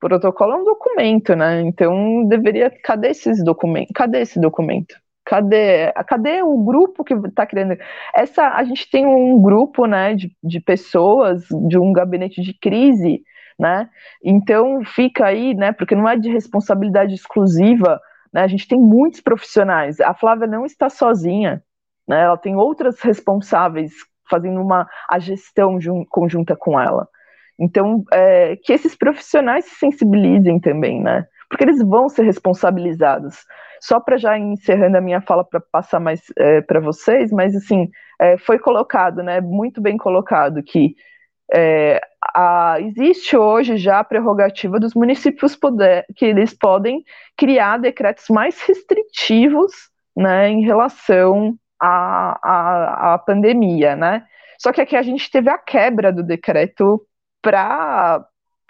Protocolo é um documento, né? Então deveria. Cadê esses documentos? Cadê esse documento? Cadê, cadê o grupo que está querendo? Essa, a gente tem um grupo, né, de, de pessoas de um gabinete de crise, né? Então fica aí, né, porque não é de responsabilidade exclusiva, né? A gente tem muitos profissionais. A Flávia não está sozinha, né? Ela tem outras responsáveis fazendo uma a gestão conjunta com ela. Então, é, que esses profissionais se sensibilizem também, né? Porque eles vão ser responsabilizados. Só para já encerrando a minha fala para passar mais é, para vocês, mas assim, é, foi colocado, né? Muito bem colocado que é, a, existe hoje já a prerrogativa dos municípios poder, que eles podem criar decretos mais restritivos né, em relação à, à, à pandemia, né? Só que aqui a gente teve a quebra do decreto para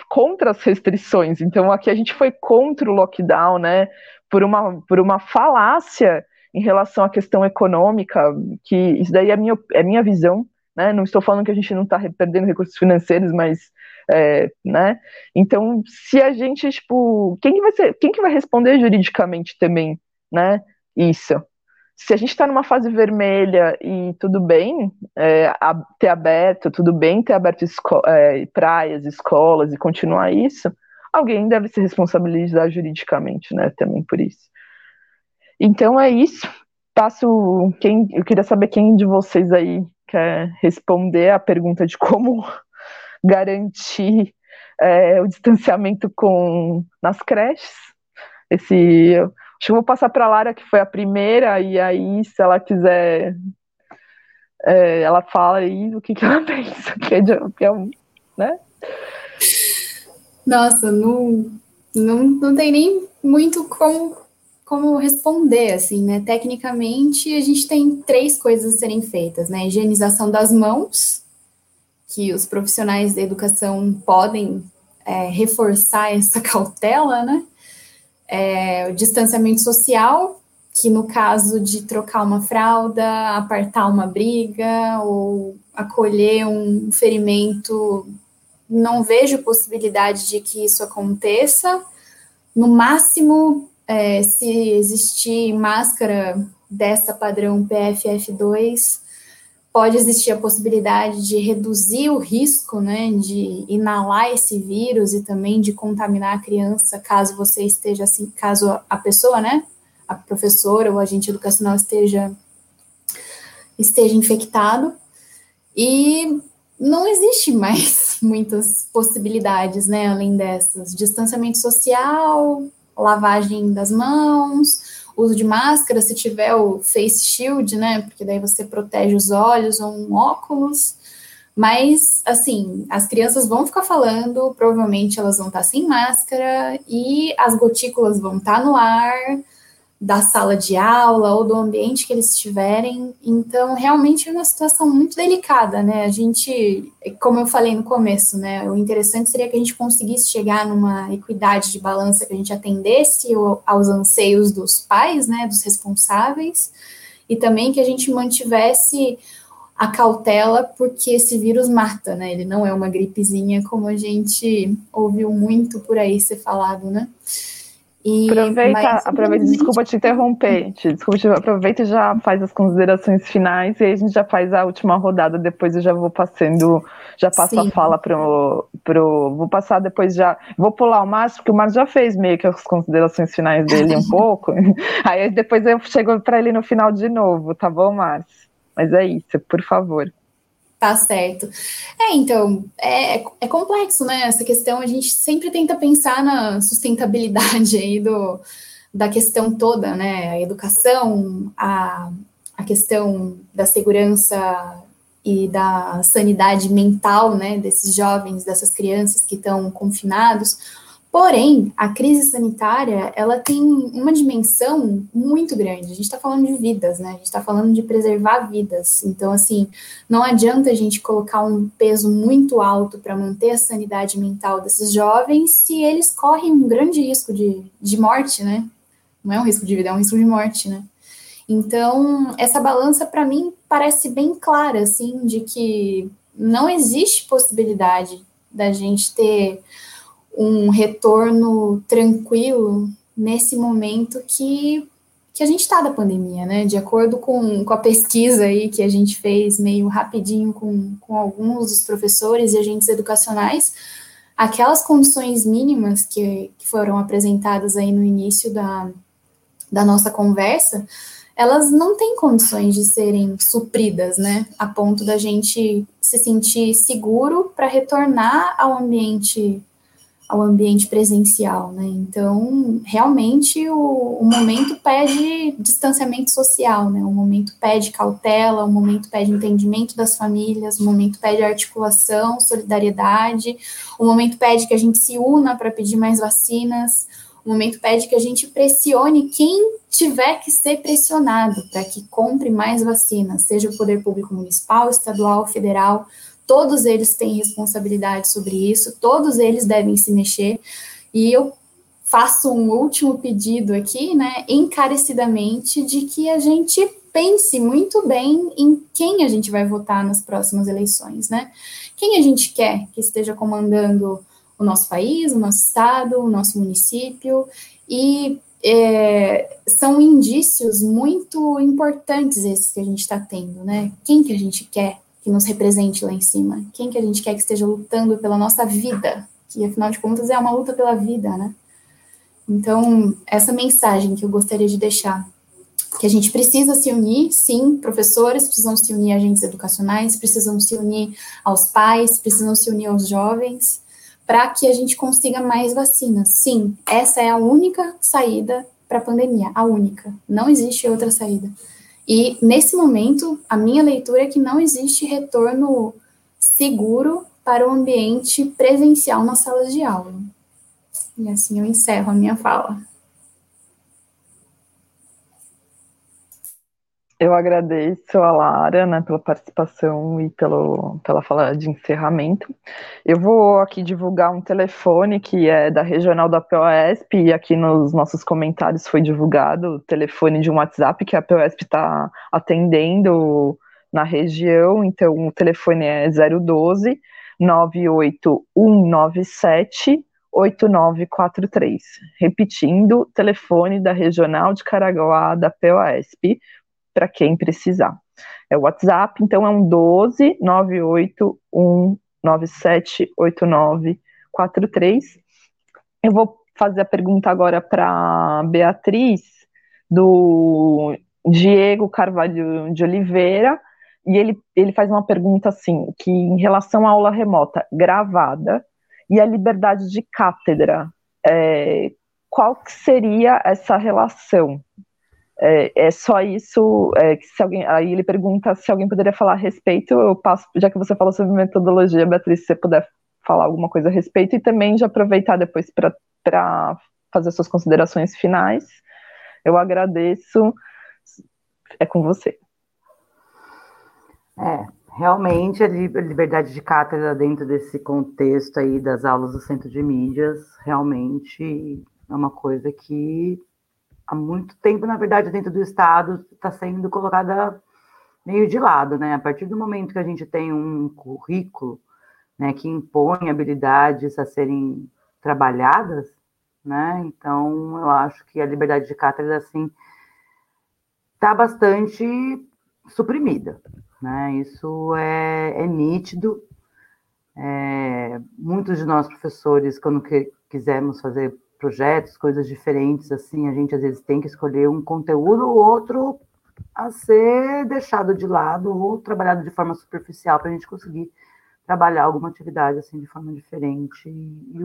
contra as restrições. Então aqui a gente foi contra o lockdown, né? Por uma, por uma falácia em relação à questão econômica, que isso daí é minha, é minha visão, né? Não estou falando que a gente não está perdendo recursos financeiros, mas é, né? Então, se a gente, tipo, quem que vai ser, quem que vai responder juridicamente também, né? Isso. Se a gente está numa fase vermelha e tudo bem é, ter aberto, tudo bem ter aberto esco é, praias, escolas e continuar isso, alguém deve se responsabilizar juridicamente, né? Também por isso. Então é isso. Passo quem eu queria saber quem de vocês aí quer responder a pergunta de como garantir é, o distanciamento com nas creches. Esse, acho que vou passar para a Lara, que foi a primeira, e aí, se ela quiser, é, ela fala aí o que, que ela pensa, que é, que é um, né? Nossa, não, não, não tem nem muito como como responder, assim, né? Tecnicamente, a gente tem três coisas a serem feitas, né? Higienização das mãos, que os profissionais da educação podem é, reforçar essa cautela, né? É, o distanciamento social, que no caso de trocar uma fralda, apartar uma briga ou acolher um ferimento, não vejo possibilidade de que isso aconteça. No máximo, é, se existir máscara dessa padrão PFF2, pode existir a possibilidade de reduzir o risco, né, de inalar esse vírus e também de contaminar a criança, caso você esteja assim, caso a pessoa, né, a professora ou agente educacional esteja esteja infectado. E não existe mais muitas possibilidades, né, além dessas. Distanciamento social, lavagem das mãos, uso de máscara, se tiver o face shield, né? Porque daí você protege os olhos ou um óculos. Mas, assim, as crianças vão ficar falando, provavelmente elas vão estar sem máscara e as gotículas vão estar no ar, da sala de aula ou do ambiente que eles estiverem. Então, realmente é uma situação muito delicada, né? A gente, como eu falei no começo, né? O interessante seria que a gente conseguisse chegar numa equidade de balança que a gente atendesse aos anseios dos pais, né? Dos responsáveis, e também que a gente mantivesse a cautela, porque esse vírus mata, né? Ele não é uma gripezinha como a gente ouviu muito por aí ser falado, né? E, aproveita, mas, aproveita, desculpa te interromper, te, desculpa, te, aproveita e já faz as considerações finais e aí a gente já faz a última rodada, depois eu já vou passando, já passo Sim. a fala pro, pro, vou passar depois já, vou pular o Márcio, porque o Márcio já fez meio que as considerações finais dele um pouco, aí depois eu chego para ele no final de novo, tá bom, Márcio? Mas é isso, por favor. Tá certo. É, então, é, é complexo, né? Essa questão, a gente sempre tenta pensar na sustentabilidade aí do, da questão toda, né? A educação, a, a questão da segurança e da sanidade mental, né, desses jovens, dessas crianças que estão confinados, Porém, a crise sanitária, ela tem uma dimensão muito grande. A gente está falando de vidas, né? A gente está falando de preservar vidas. Então, assim, não adianta a gente colocar um peso muito alto para manter a sanidade mental desses jovens se eles correm um grande risco de, de morte, né? Não é um risco de vida, é um risco de morte, né? Então, essa balança, para mim, parece bem clara, assim, de que não existe possibilidade da gente ter um retorno tranquilo nesse momento que, que a gente está da pandemia, né? De acordo com, com a pesquisa aí que a gente fez meio rapidinho com, com alguns dos professores e agentes educacionais, aquelas condições mínimas que, que foram apresentadas aí no início da, da nossa conversa, elas não têm condições de serem supridas, né, a ponto da gente se sentir seguro para retornar ao ambiente ao ambiente presencial, né? Então, realmente o, o, momento pede distanciamento social, né? O momento pede cautela, o momento pede entendimento das famílias, o momento pede articulação, solidariedade, o momento pede que a gente se una para pedir mais vacinas, o momento pede que a gente pressione quem tiver que ser pressionado para que compre mais vacinas, seja o poder público municipal, estadual, federal, todos eles têm responsabilidade sobre isso, todos eles devem se mexer. E eu faço um último pedido aqui, né, encarecidamente, de que a gente pense muito bem em quem a gente vai votar nas próximas eleições, né? Quem a gente quer que esteja comandando o nosso país, o nosso estado, o nosso município, e é, são indícios muito importantes esses que a gente está tendo, né? Quem que a gente quer que nos represente lá em cima? Quem que a gente quer que esteja lutando pela nossa vida? Que afinal de contas é uma luta pela vida, né? Então, essa mensagem que eu gostaria de deixar, que a gente precisa se unir, sim, professores precisam se unir agentes educacionais, precisam se unir aos pais, precisam se unir aos jovens, para que a gente consiga mais vacinas. Sim, essa é a única saída para a pandemia, a única. Não existe outra saída. E, nesse momento, a minha leitura é que não existe retorno seguro para o ambiente presencial nas salas de aula. E assim eu encerro a minha fala. Eu agradeço a Lara né, pela participação e pelo, pela fala de encerramento. Eu vou aqui divulgar um telefone que é da regional da POSP, e aqui nos nossos comentários foi divulgado o telefone de um WhatsApp que a POSP está atendendo na região, então o telefone é 012 98197 8943. Repetindo, telefone da regional de Caraguá da POSP, para quem precisar. É o WhatsApp, então é um 12 981978943. Eu vou fazer a pergunta agora para Beatriz, do Diego Carvalho de Oliveira, e ele, ele faz uma pergunta assim, que em relação à aula remota gravada e a liberdade de cátedra, é, qual que seria essa relação? É, é só isso. É, se alguém, aí ele pergunta se alguém poderia falar a respeito. Eu passo, já que você falou sobre metodologia, Beatriz, se você puder falar alguma coisa a respeito e também já aproveitar depois para fazer suas considerações finais. Eu agradeço. É com você. É, realmente a liberdade de cátedra dentro desse contexto aí das aulas do Centro de Mídias realmente é uma coisa que há muito tempo, na verdade, dentro do Estado está sendo colocada meio de lado, né? A partir do momento que a gente tem um currículo né, que impõe habilidades a serem trabalhadas, né? Então, eu acho que a liberdade de cátedra, assim, está bastante suprimida, né? Isso é, é nítido. É, muitos de nós professores, quando que, quisermos fazer projetos, coisas diferentes, assim, a gente às vezes tem que escolher um conteúdo ou outro a ser deixado de lado ou trabalhado de forma superficial para a gente conseguir trabalhar alguma atividade assim de forma diferente e,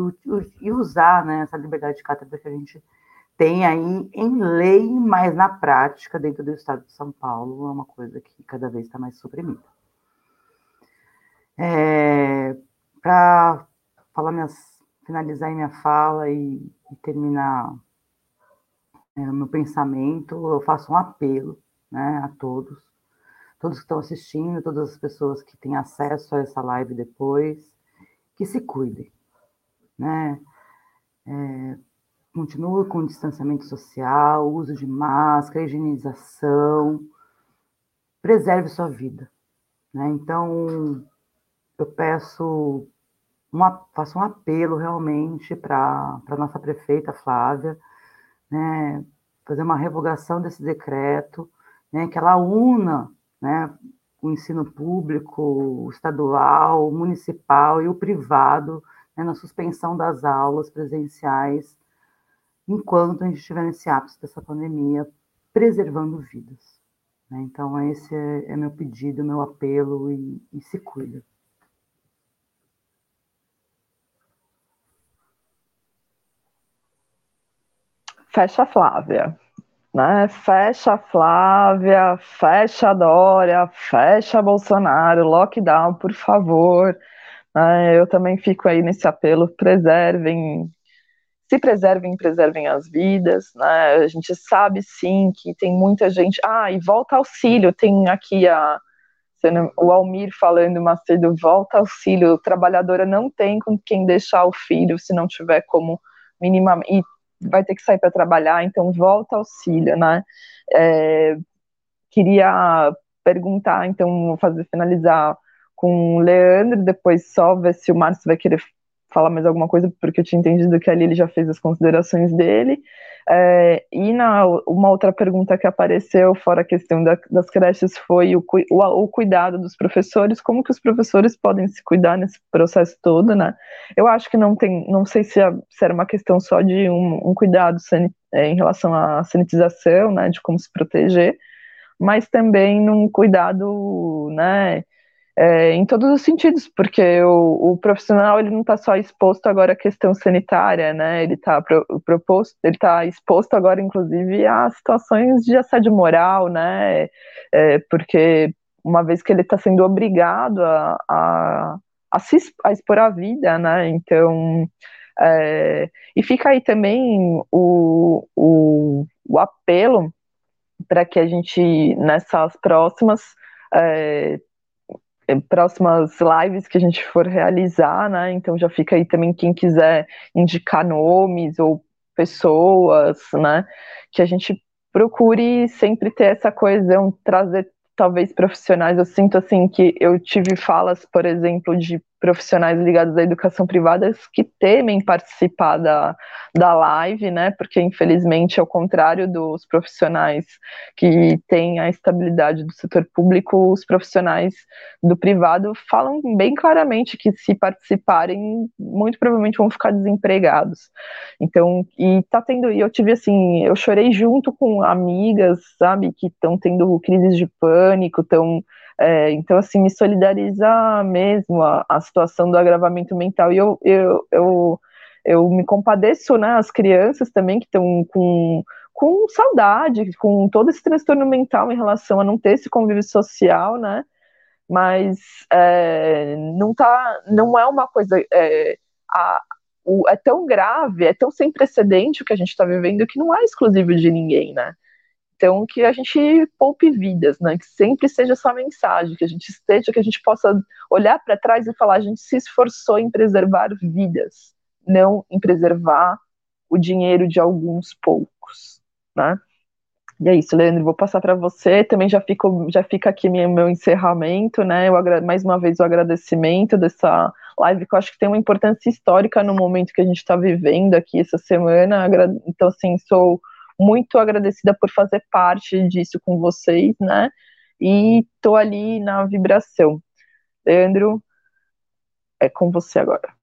e usar né, essa liberdade de cátedra que a gente tem aí em lei, mas na prática, dentro do estado de São Paulo, é uma coisa que cada vez está mais suprimida. É, para falar minhas finalizar minha fala e, e terminar é, o meu pensamento, eu faço um apelo né, a todos, todos que estão assistindo, todas as pessoas que têm acesso a essa live depois, que se cuidem, né? É, com o distanciamento social, uso de máscara, higienização, preserve sua vida, né? Então, eu peço uma, faço um apelo realmente para a nossa prefeita Flávia, né, fazer uma revogação desse decreto, né, que ela una né, o ensino público, estadual, municipal e o privado né, na suspensão das aulas presenciais enquanto a gente estiver nesse ápice dessa pandemia, preservando vidas. Né? Então, esse é, é, meu pedido, meu apelo e, e se cuida. Fecha Flávia. Né? Fecha Flávia, fecha Dória, fecha Bolsonaro, lockdown, por favor. Né? Eu também fico aí nesse apelo, preservem se preservem, preservem as vidas, né? A gente sabe sim que tem muita gente. Ah, e volta auxílio, tem aqui a o Almir falando Macedo, volta auxílio, trabalhadora não tem com quem deixar o filho se não tiver como minimamente vai ter que sair para trabalhar, então volta auxílio, né? É, queria perguntar, então, fazer finalizar com o Leandro, depois só ver se o Márcio vai querer falar mais alguma coisa, porque eu tinha entendido que ali ele já fez as considerações dele. É, e na, uma outra pergunta que apareceu, fora a questão da, das creches, foi o, o, o, cuidado dos professores, como que os professores podem se cuidar nesse processo todo, né? Eu acho que não tem, não sei se, a, se era uma questão só de um, um cuidado é, em relação à sanitização, né, de como se proteger, mas também num cuidado, né, é, em todos os sentidos, porque o, o profissional ele não está só exposto agora à questão sanitária, né? Ele está pro, proposto, ele está exposto agora, inclusive, a situações de assédio moral, né? É, porque uma vez que ele está sendo obrigado a, a, a, se, a expor a vida, né? Então, é, e fica aí também o, o, o apelo para que a gente, nessas próximas, é, próximas lives que a gente for realizar, né? Então já fica aí também quem quiser indicar nomes ou pessoas, né? Que a gente procure sempre ter essa coesão, trazer talvez profissionais. Eu sinto assim que eu tive falas, por exemplo, de profissionais ligados à educação privada que temem participar da, da live, né? Porque infelizmente, ao contrário dos profissionais que têm a estabilidade do setor público, os profissionais do privado falam bem claramente que se participarem, muito provavelmente vão ficar desempregados. Então, e tá tendo, e eu tive assim, eu chorei junto com amigas, sabe, que estão tendo crises de pânico, estão é, então, assim, me solidariza mesmo a, a, situação do agravamento mental. E eu, eu, eu, eu me compadeço, né, as crianças também que estão com, com saudade, com todo esse transtorno mental em relação a não ter esse convívio social, né, mas é, não tá, não é uma coisa, é, a, o, é tão grave, é tão sem precedente o que a gente está vivendo que não é exclusivo de ninguém, né, então, que a gente poupe vidas, né? Que sempre seja essa mensagem, que a gente esteja, que a gente possa olhar para trás e falar: a gente se esforçou em preservar vidas, não em preservar o dinheiro de alguns poucos, né? E é isso, Leandro, vou passar para você. Também já, fico, já fica aqui meu, meu encerramento, né? Eu, mais uma vez o agradecimento dessa live, que eu acho que tem uma importância histórica no momento que a gente está vivendo aqui essa semana. Então, assim, sou muito agradecida por fazer parte disso com vocês, né? E tô ali na vibração. Leandro, é com você agora.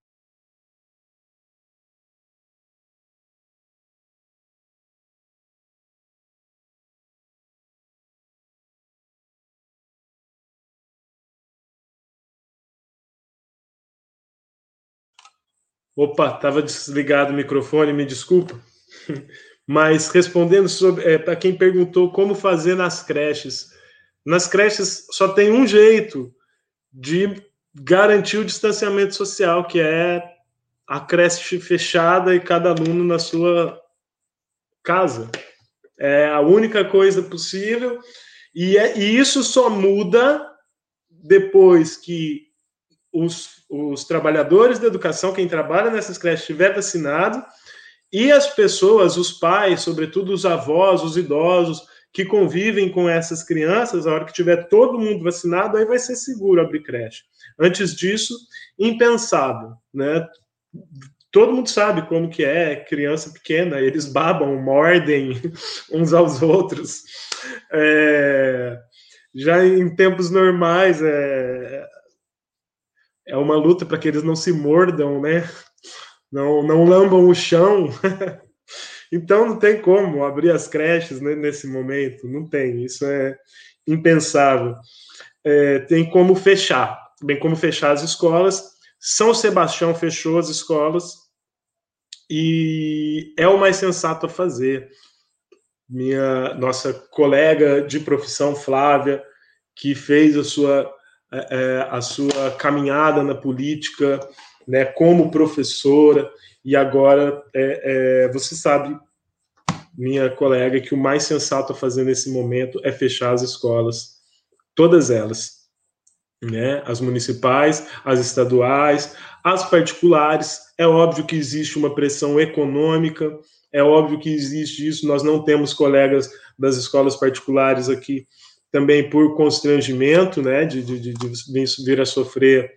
Opa, estava desligado o microfone, me desculpa. Mas respondendo sobre é, para quem perguntou como fazer nas creches, nas creches só tem um jeito de garantir o distanciamento social, que é a creche fechada e cada aluno na sua casa. É a única coisa possível e, é, e isso só muda depois que os, os trabalhadores da educação, quem trabalha nessas creches, estiver vacinado e as pessoas, os pais, sobretudo os avós, os idosos, que convivem com essas crianças, a hora que tiver todo mundo vacinado, aí vai ser seguro abrir creche. Antes disso, impensável, né? Todo mundo sabe como que é criança pequena, eles babam, mordem uns aos outros. É... Já em tempos normais, é, é uma luta para que eles não se mordam, né? Não, não lambam o chão. Então não tem como abrir as creches né, nesse momento, não tem, isso é impensável. É, tem como fechar, bem como fechar as escolas. São Sebastião fechou as escolas e é o mais sensato a fazer. Minha nossa colega de profissão Flávia, que fez a sua é, é, a sua caminhada na política, né, como professora e agora é, é, você sabe, minha colega, que o mais sensato a fazer nesse momento é fechar as escolas, todas elas, né? As municipais, as estaduais, as particulares. É óbvio que existe uma pressão econômica, é óbvio que existe isso. Nós não temos colegas das escolas particulares aqui também por constrangimento, né? De, de, de vir a sofrer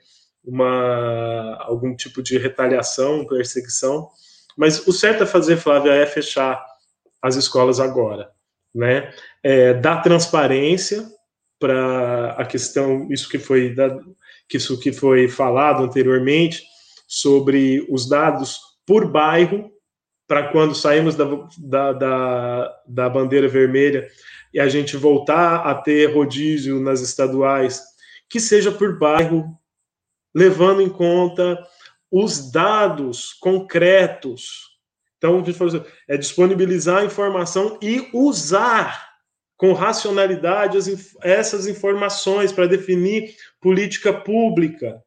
uma, algum tipo de retaliação, perseguição. Mas o certo a fazer, Flávia, é fechar as escolas agora, né? É, dar transparência para a questão, isso que foi que isso que foi falado anteriormente sobre os dados por bairro para quando saímos da, da, da, da bandeira vermelha e a gente voltar a ter rodízio nas estaduais, que seja por bairro, levando em conta os dados concretos. Então, é disponibilizar a informação e usar com racionalidade as, essas informações para definir política pública.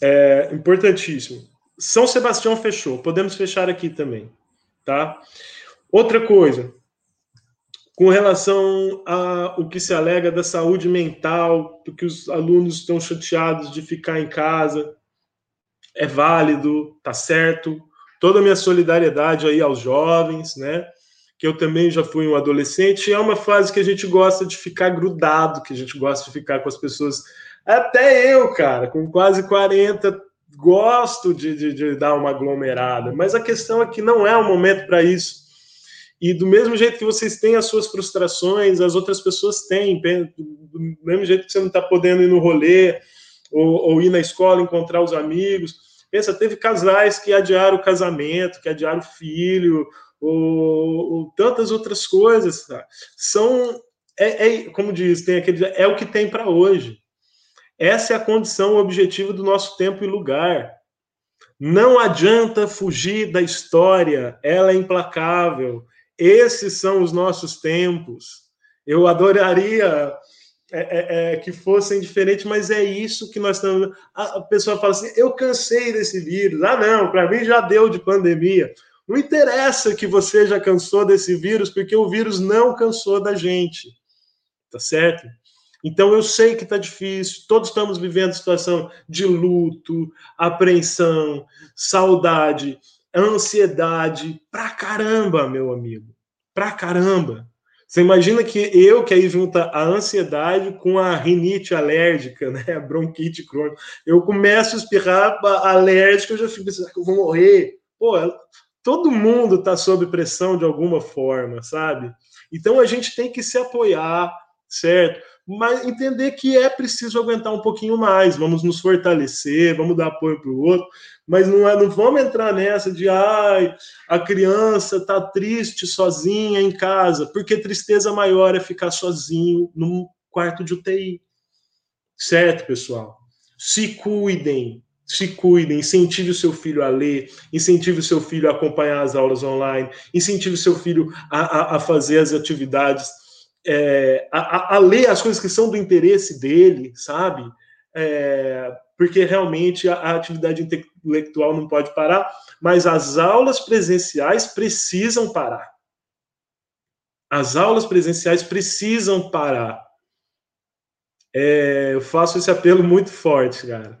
É importantíssimo. São Sebastião fechou, podemos fechar aqui também, tá? Outra coisa, com relação ao que se alega da saúde mental, porque os alunos estão chateados de ficar em casa, é válido, tá certo. Toda a minha solidariedade aí aos jovens, né? Que eu também já fui um adolescente, e é uma fase que a gente gosta de ficar grudado, que a gente gosta de ficar com as pessoas. Até eu, cara, com quase 40, gosto de, de, de dar uma aglomerada, mas a questão é que não é o momento para isso e do mesmo jeito que vocês têm as suas frustrações, as outras pessoas têm. Do mesmo jeito que você não está podendo ir no rolê ou, ou, ir na escola encontrar os amigos. Pensa, teve casais que adiaram o casamento, que adiaram o filho, ou, ou tantas outras coisas. Tá? São, é, é, como diz, tem aquele, é o que tem para hoje. Essa é a condição objetiva do nosso tempo e lugar. Não adianta fugir da história, ela é implacável. Esses são os nossos tempos. Eu adoraria é, é, é, que fossem diferentes, mas é isso que nós estamos. A pessoa fala assim: eu cansei desse vírus. Ah, não, para mim já deu de pandemia. Não interessa que você já cansou desse vírus, porque o vírus não cansou da gente. Tá certo? Então eu sei que está difícil, todos estamos vivendo situação de luto, apreensão, saudade, ansiedade pra caramba, meu amigo. Pra caramba. Você imagina que eu, que aí junta a ansiedade com a rinite alérgica, né? A bronquite crônica. Eu começo a espirrar alérgica, eu já fico pensando que eu vou morrer. Pô, todo mundo está sob pressão de alguma forma, sabe? Então a gente tem que se apoiar, certo? Mas entender que é preciso aguentar um pouquinho mais, vamos nos fortalecer, vamos dar apoio para o outro, mas não, é, não vamos entrar nessa de ai, a criança está triste sozinha em casa, porque tristeza maior é ficar sozinho num quarto de UTI. Certo, pessoal? Se cuidem, se cuidem, incentive o seu filho a ler, incentive o seu filho a acompanhar as aulas online, incentive o seu filho a, a, a fazer as atividades, é, a, a, ler as coisas que são do interesse dele, sabe? É, porque realmente a, a atividade intelectual não pode parar, mas as aulas presenciais precisam parar. As aulas presenciais precisam parar. É, eu faço esse apelo muito forte, cara.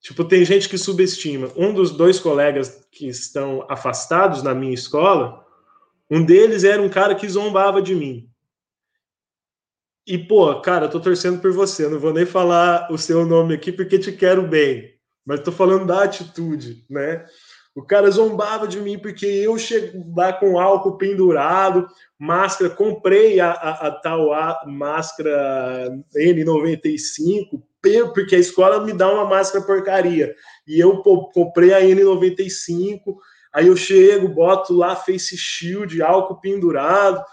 Tipo, tem gente que subestima. Um dos dois colegas que estão afastados na minha escola, um deles era um cara que zombava de mim. E, pô, cara, tô torcendo por você. não vou nem falar o seu nome aqui porque te quero bem. Mas tô falando da atitude, né? O cara zombava de mim porque eu chego lá com álcool pendurado, máscara, comprei a, a, a tal a, máscara N95, porque a escola me dá uma máscara porcaria. E eu comprei a N95, Aí eu chego, boto lá face shield, álcool pendurado.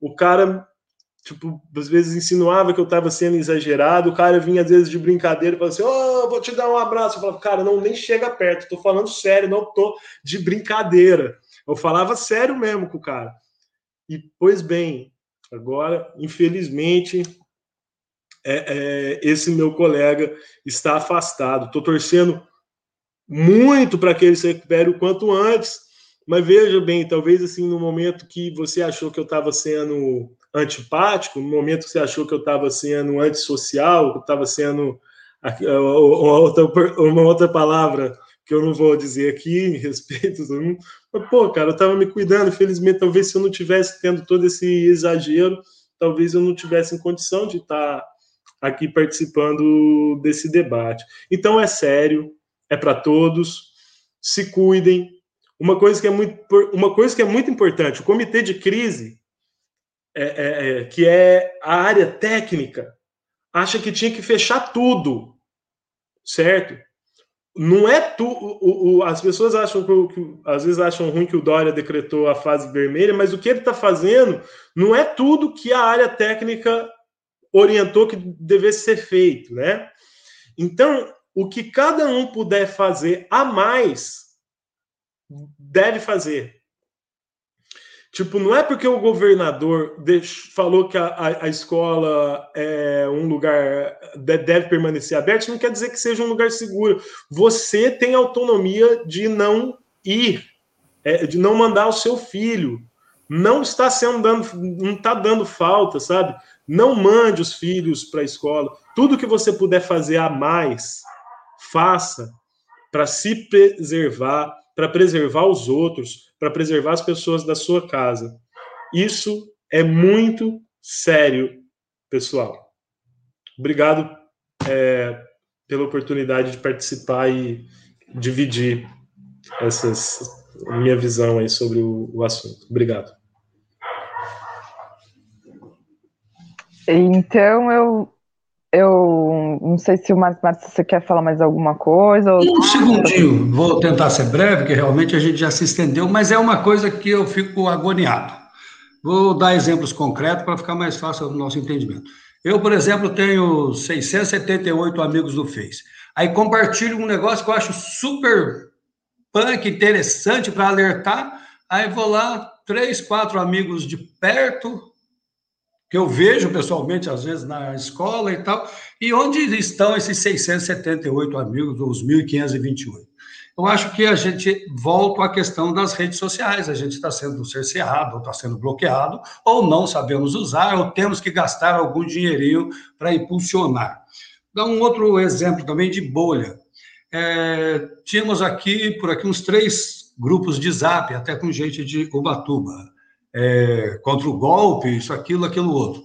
O cara, tipo, às vezes insinuava que eu estava sendo exagerado. O cara vinha às vezes de brincadeira e falava assim: Ô, oh, vou te dar um abraço. Eu falava, cara, não, nem chega perto, tô falando sério, não tô de brincadeira. Eu falava sério mesmo com o cara. E, pois bem, agora, infelizmente, é, é, esse meu colega está afastado. Estou torcendo muito para que ele se recupere o quanto antes, mas veja bem, talvez assim, no momento que você achou que eu estava sendo antipático, no momento que você achou que eu estava sendo antissocial, que eu estava sendo uma outra, uma outra palavra que eu não vou dizer aqui respeito mas, pô, cara, eu estava me cuidando, infelizmente, talvez se eu não tivesse tendo todo esse exagero, talvez eu não tivesse em condição de estar tá aqui participando desse debate. Então é sério, é para todos, se cuidem. Uma coisa que é muito, uma coisa que é muito importante, o comitê de crise, é, é, é, que é a área técnica, acha que tinha que fechar tudo, certo? Não é tu, o, o, as pessoas acham que, que, às vezes acham ruim que o Dória decretou a fase vermelha, mas o que ele está fazendo não é tudo que a área técnica orientou que devesse ser feito, né? Então, o que cada um puder fazer a mais, deve fazer. Tipo, não é porque o governador falou que a, a, escola é um lugar deve permanecer aberto, não quer dizer que seja um lugar seguro. Você tem autonomia de não ir, é, de não mandar o seu filho. Não está sendo dando, não está dando falta, sabe? Não mande os filhos para a escola. Tudo que você puder fazer a mais, faça para se preservar, para preservar os outros, para preservar as pessoas da sua casa. Isso é muito sério, pessoal. Obrigado é, pela oportunidade de participar e dividir essas minha visão aí sobre o, o assunto. Obrigado. Então eu eu não sei se o Marcos Marcos você quer falar mais alguma coisa. Ou... Um segundinho, vou tentar ser breve, que realmente a gente já se estendeu, mas é uma coisa que eu fico agoniado. Vou dar exemplos concretos para ficar mais fácil o nosso entendimento. Eu, por exemplo, tenho 678 amigos no Face. Aí compartilho um negócio que eu acho super punk, interessante para alertar. Aí vou lá, três, quatro amigos de perto, que eu vejo pessoalmente, às vezes, na escola e tal, e onde estão esses 678 amigos, os 1.528? Eu acho que a gente volta à questão das redes sociais, a gente está sendo cerceado, ou está sendo bloqueado, ou não sabemos usar, ou temos que gastar algum dinheirinho para impulsionar. Dá um outro exemplo também de bolha. É, tínhamos aqui, por aqui, uns três grupos de zap, até com gente de Ubatuba é, contra o golpe, isso, aquilo, aquilo outro.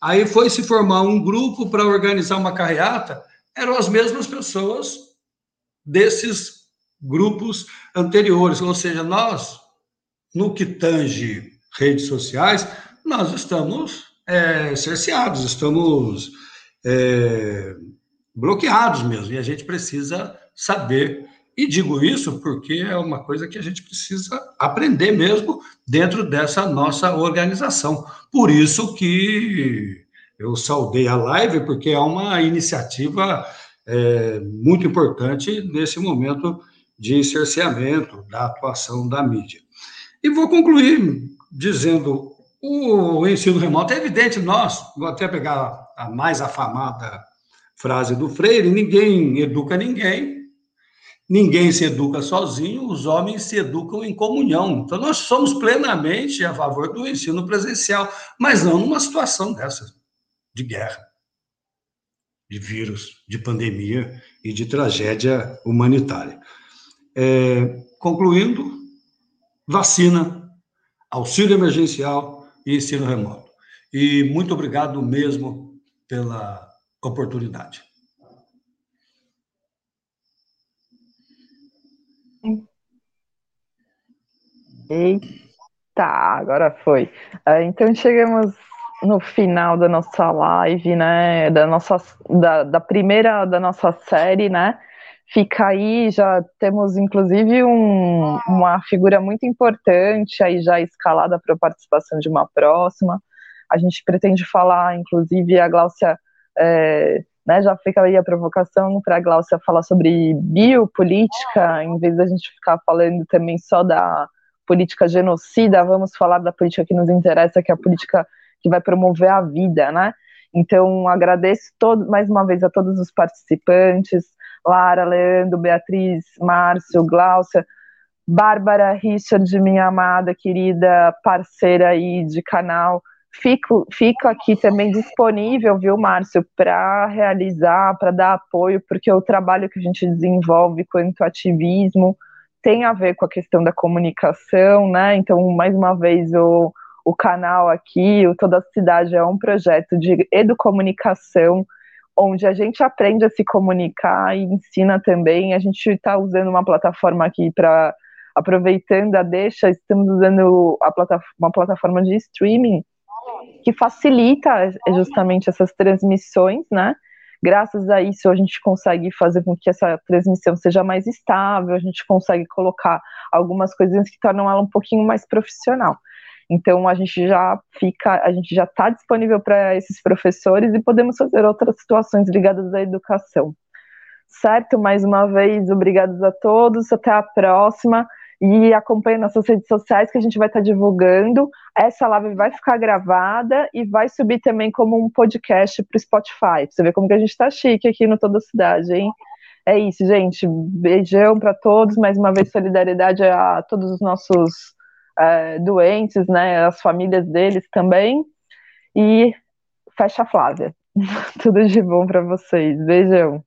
Aí foi se formar um grupo para organizar uma carreata, eram as mesmas pessoas desses grupos anteriores, ou seja, nós, no que tange redes sociais, nós estamos é, cerceados, estamos é, bloqueados mesmo, e a gente precisa saber e digo isso porque é uma coisa que a gente precisa aprender mesmo dentro dessa nossa organização. Por isso que eu saudei a live, porque é uma iniciativa é, muito importante nesse momento de cerceamento da atuação da mídia. E vou concluir dizendo: o ensino remoto é evidente, nós, vou até pegar a mais afamada frase do Freire: ninguém educa ninguém, Ninguém se educa sozinho, os homens se educam em comunhão. Então, nós somos plenamente a favor do ensino presencial, mas não numa situação dessa, de guerra, de vírus, de pandemia e de tragédia humanitária. É, concluindo, vacina, auxílio emergencial e ensino remoto. E muito obrigado mesmo pela oportunidade. Eita, agora foi. Uh, então chegamos no final da nossa live, né? Da nossa da, da primeira da nossa série, né? fica aí, já temos inclusive um, uma figura muito importante aí já escalada para a participação de uma próxima. A gente pretende falar, inclusive, a Gláucia, é, né, já fica aí a provocação para a Gláucia falar sobre biopolítica, em vez da gente ficar falando também só da política genocida, vamos falar da política que nos interessa, que é a política que vai promover a vida, né? Então, agradeço todo, mais uma vez a todos os participantes, Lara, Leandro, Beatriz, Márcio, Gláucia, Bárbara, Richard, minha amada, querida parceira aí de canal. Fico, fico aqui também disponível, viu, Márcio, para realizar, para dar apoio, porque o trabalho que a gente desenvolve quanto ativismo tem a ver com a questão da comunicação, né? Então, mais uma vez, o, o canal aqui, o Toda Cidade, é um projeto de educomunicação onde a gente aprende a se comunicar e ensina também. A gente está usando uma plataforma aqui para, aproveitando a deixa, estamos usando a uma plataforma de streaming que facilita justamente essas transmissões, né? Graças a isso a gente consegue fazer com que essa transmissão seja mais estável, a gente consegue colocar algumas coisinhas que tornam ela um pouquinho mais profissional. Então a gente já fica, a gente já está disponível para esses professores e podemos fazer outras situações ligadas à educação. Certo? Mais uma vez, obrigados a todos, até a próxima. E acompanhe nossas redes sociais que a gente vai estar tá divulgando. Essa live vai ficar gravada e vai subir também como um podcast para o Spotify. Você ver como que a gente está chique aqui no Toda Cidade, hein? É isso, gente. Beijão para todos. Mais uma vez, solidariedade a todos os nossos é, doentes, né, as famílias deles também. E fecha a Flávia. Tudo de bom para vocês. Beijão.